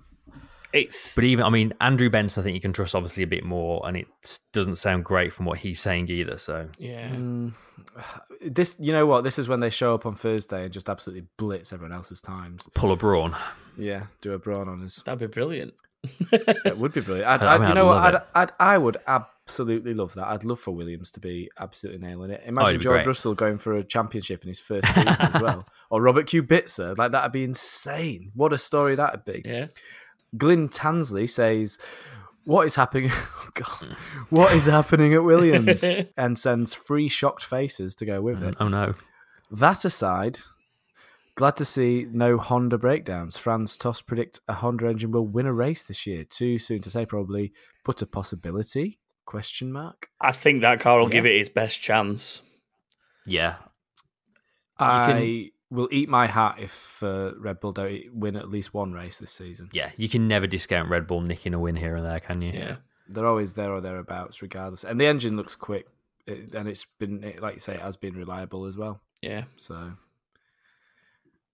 [SPEAKER 4] it's
[SPEAKER 6] But even, I mean, Andrew Benson, I think you can trust obviously a bit more, and it doesn't sound great from what he's saying either. So
[SPEAKER 4] yeah.
[SPEAKER 5] Mm, this, you know what? This is when they show up on Thursday and just absolutely blitz everyone else's times.
[SPEAKER 6] pull a brawn.
[SPEAKER 5] Yeah, do a brawn on us.
[SPEAKER 4] That'd be brilliant.
[SPEAKER 5] It would be brilliant. I'd,
[SPEAKER 6] I
[SPEAKER 5] I'd,
[SPEAKER 6] mean,
[SPEAKER 5] you
[SPEAKER 6] I'd
[SPEAKER 5] know what? I'd. I'd, I would absolutely love that. I'd love for Williams to be absolutely nailing it. Imagine
[SPEAKER 6] it'd
[SPEAKER 5] George
[SPEAKER 6] great.
[SPEAKER 5] Russell going for a championship in his first season as well, or Robert Kubica. Like that'd be insane. What a story that'd be.
[SPEAKER 4] Yeah.
[SPEAKER 5] Glyn Tansley says, "What is happening? Oh, God. What is happening at Williams?" and sends three shocked faces to go with it.
[SPEAKER 6] Oh no.
[SPEAKER 5] That aside, glad to see no Honda breakdowns. Franz Toss predict a Honda engine will win a race this year. Too soon to say, probably, but a possibility? Question mark.
[SPEAKER 4] I think that car will
[SPEAKER 5] Yeah.
[SPEAKER 4] give it its best chance.
[SPEAKER 6] Yeah.
[SPEAKER 5] I will eat my hat if uh, Red Bull don't win at least one race this season.
[SPEAKER 6] Yeah. You can never discount Red Bull nicking a win here and there, can you?
[SPEAKER 4] Yeah.
[SPEAKER 5] They're always there or thereabouts, regardless. And the engine looks quick, it, and it's been, it, like you say, it has been reliable as well.
[SPEAKER 4] Yeah.
[SPEAKER 5] So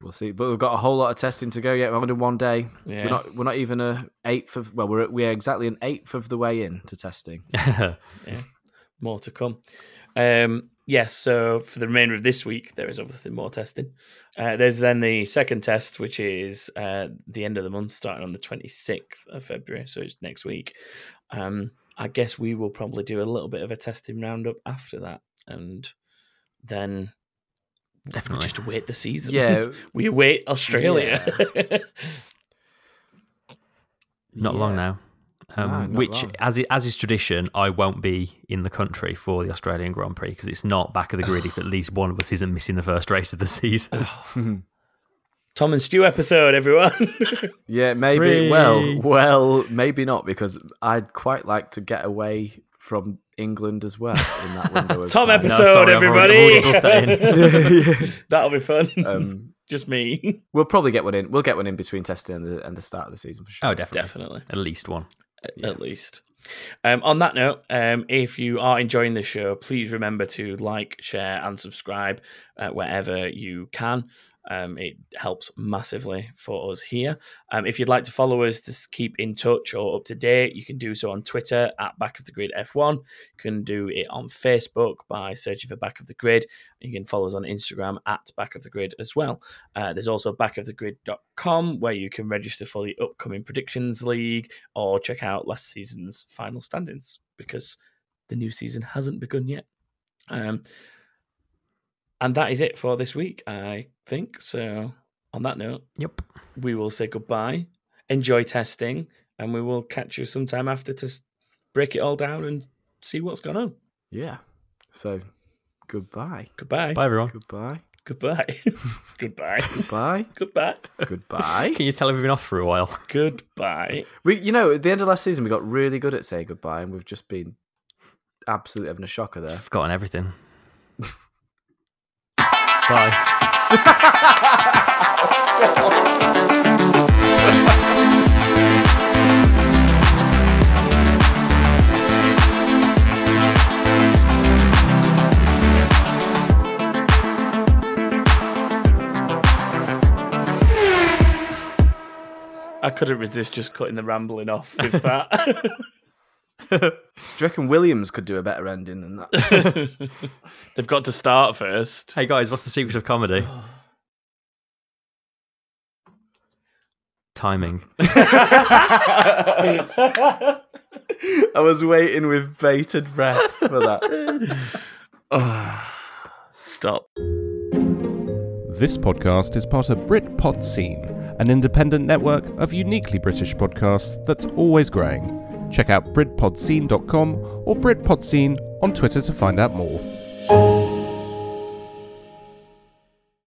[SPEAKER 5] we'll see. But we've got a whole lot of testing to go yet. We're only one day.
[SPEAKER 4] Yeah.
[SPEAKER 5] We're not. We're not even a eighth of. Well, we're we're exactly an eighth of the way in to testing.
[SPEAKER 4] More to come. Um, yes, so for the remainder of this week, there is obviously more testing. Uh, there's then the second test, which is uh, the end of the month, starting on the 26th of February. So it's next week. Um, I guess we will probably do a little bit of a testing roundup after that. And then
[SPEAKER 6] Definitely.
[SPEAKER 4] just await the season.
[SPEAKER 5] Yeah,
[SPEAKER 4] we await Australia.
[SPEAKER 6] Not long now. Um,
[SPEAKER 5] No,
[SPEAKER 6] which,
[SPEAKER 5] long.
[SPEAKER 6] as it, as is tradition, I won't be in the country for the Australian Grand Prix because it's not back of the grid if at least one of us isn't missing the first race of the season.
[SPEAKER 4] Tom and Stu episode, everyone.
[SPEAKER 5] Yeah, maybe.
[SPEAKER 6] Whee!
[SPEAKER 5] Well, well, maybe not because I'd quite like to get away from England as well in that window of
[SPEAKER 4] Tom
[SPEAKER 5] time.
[SPEAKER 4] episode,
[SPEAKER 6] sorry, I've already-
[SPEAKER 4] everybody.
[SPEAKER 6] I've already booked
[SPEAKER 4] That'll be fun.
[SPEAKER 5] Um,
[SPEAKER 4] Just me.
[SPEAKER 5] we'll probably get one in. We'll get one in between testing and the, and the start of the season for sure.
[SPEAKER 6] Oh, definitely.
[SPEAKER 4] Definitely.
[SPEAKER 6] At least one.
[SPEAKER 4] At- at least. Um, on that note, um, if you are enjoying the show, please remember to like, share, and subscribe uh, wherever you can. Um, it helps massively for us here. Um, if you'd like to follow us to keep in touch or up to date, you can do so on Twitter at Back of the Grid F1. You can do it on Facebook by searching for Back of the Grid. You can follow us on Instagram at Back of the Grid as well. Uh, there's also backofthegrid.com where you can register for the upcoming Predictions League or check out last season's final standings because the new season hasn't begun yet. Um, and that is it for this week, I think. So, on that note,
[SPEAKER 6] Yep.
[SPEAKER 4] we will say goodbye, enjoy testing, and we will catch you sometime after to break it all down and see what's going on.
[SPEAKER 5] Yeah. So, goodbye.
[SPEAKER 4] Goodbye.
[SPEAKER 6] Bye, everyone.
[SPEAKER 5] Goodbye.
[SPEAKER 4] Goodbye. Goodbye.
[SPEAKER 5] Goodbye.
[SPEAKER 4] Goodbye.
[SPEAKER 5] goodbye.
[SPEAKER 6] Can you tell we've been off for a while?
[SPEAKER 4] Goodbye.
[SPEAKER 5] We, you know, at the end of last season, we got really good at saying goodbye, and we've just been absolutely having a shocker there.
[SPEAKER 6] Forgotten everything. Bye.
[SPEAKER 4] I couldn't resist just cutting the rambling off with that.
[SPEAKER 5] Do you reckon Williams could do a better ending than that?
[SPEAKER 4] They've got to start first.
[SPEAKER 6] Hey, guys, what's the secret of comedy? Timing.
[SPEAKER 5] I was waiting with bated breath for that.
[SPEAKER 4] Ah, stop.
[SPEAKER 7] This podcast is part of Brit Britpod Scene, an independent network of uniquely British podcasts that's always growing. Check out BritpodScene.com or Britpod Scene on Twitter to find out more.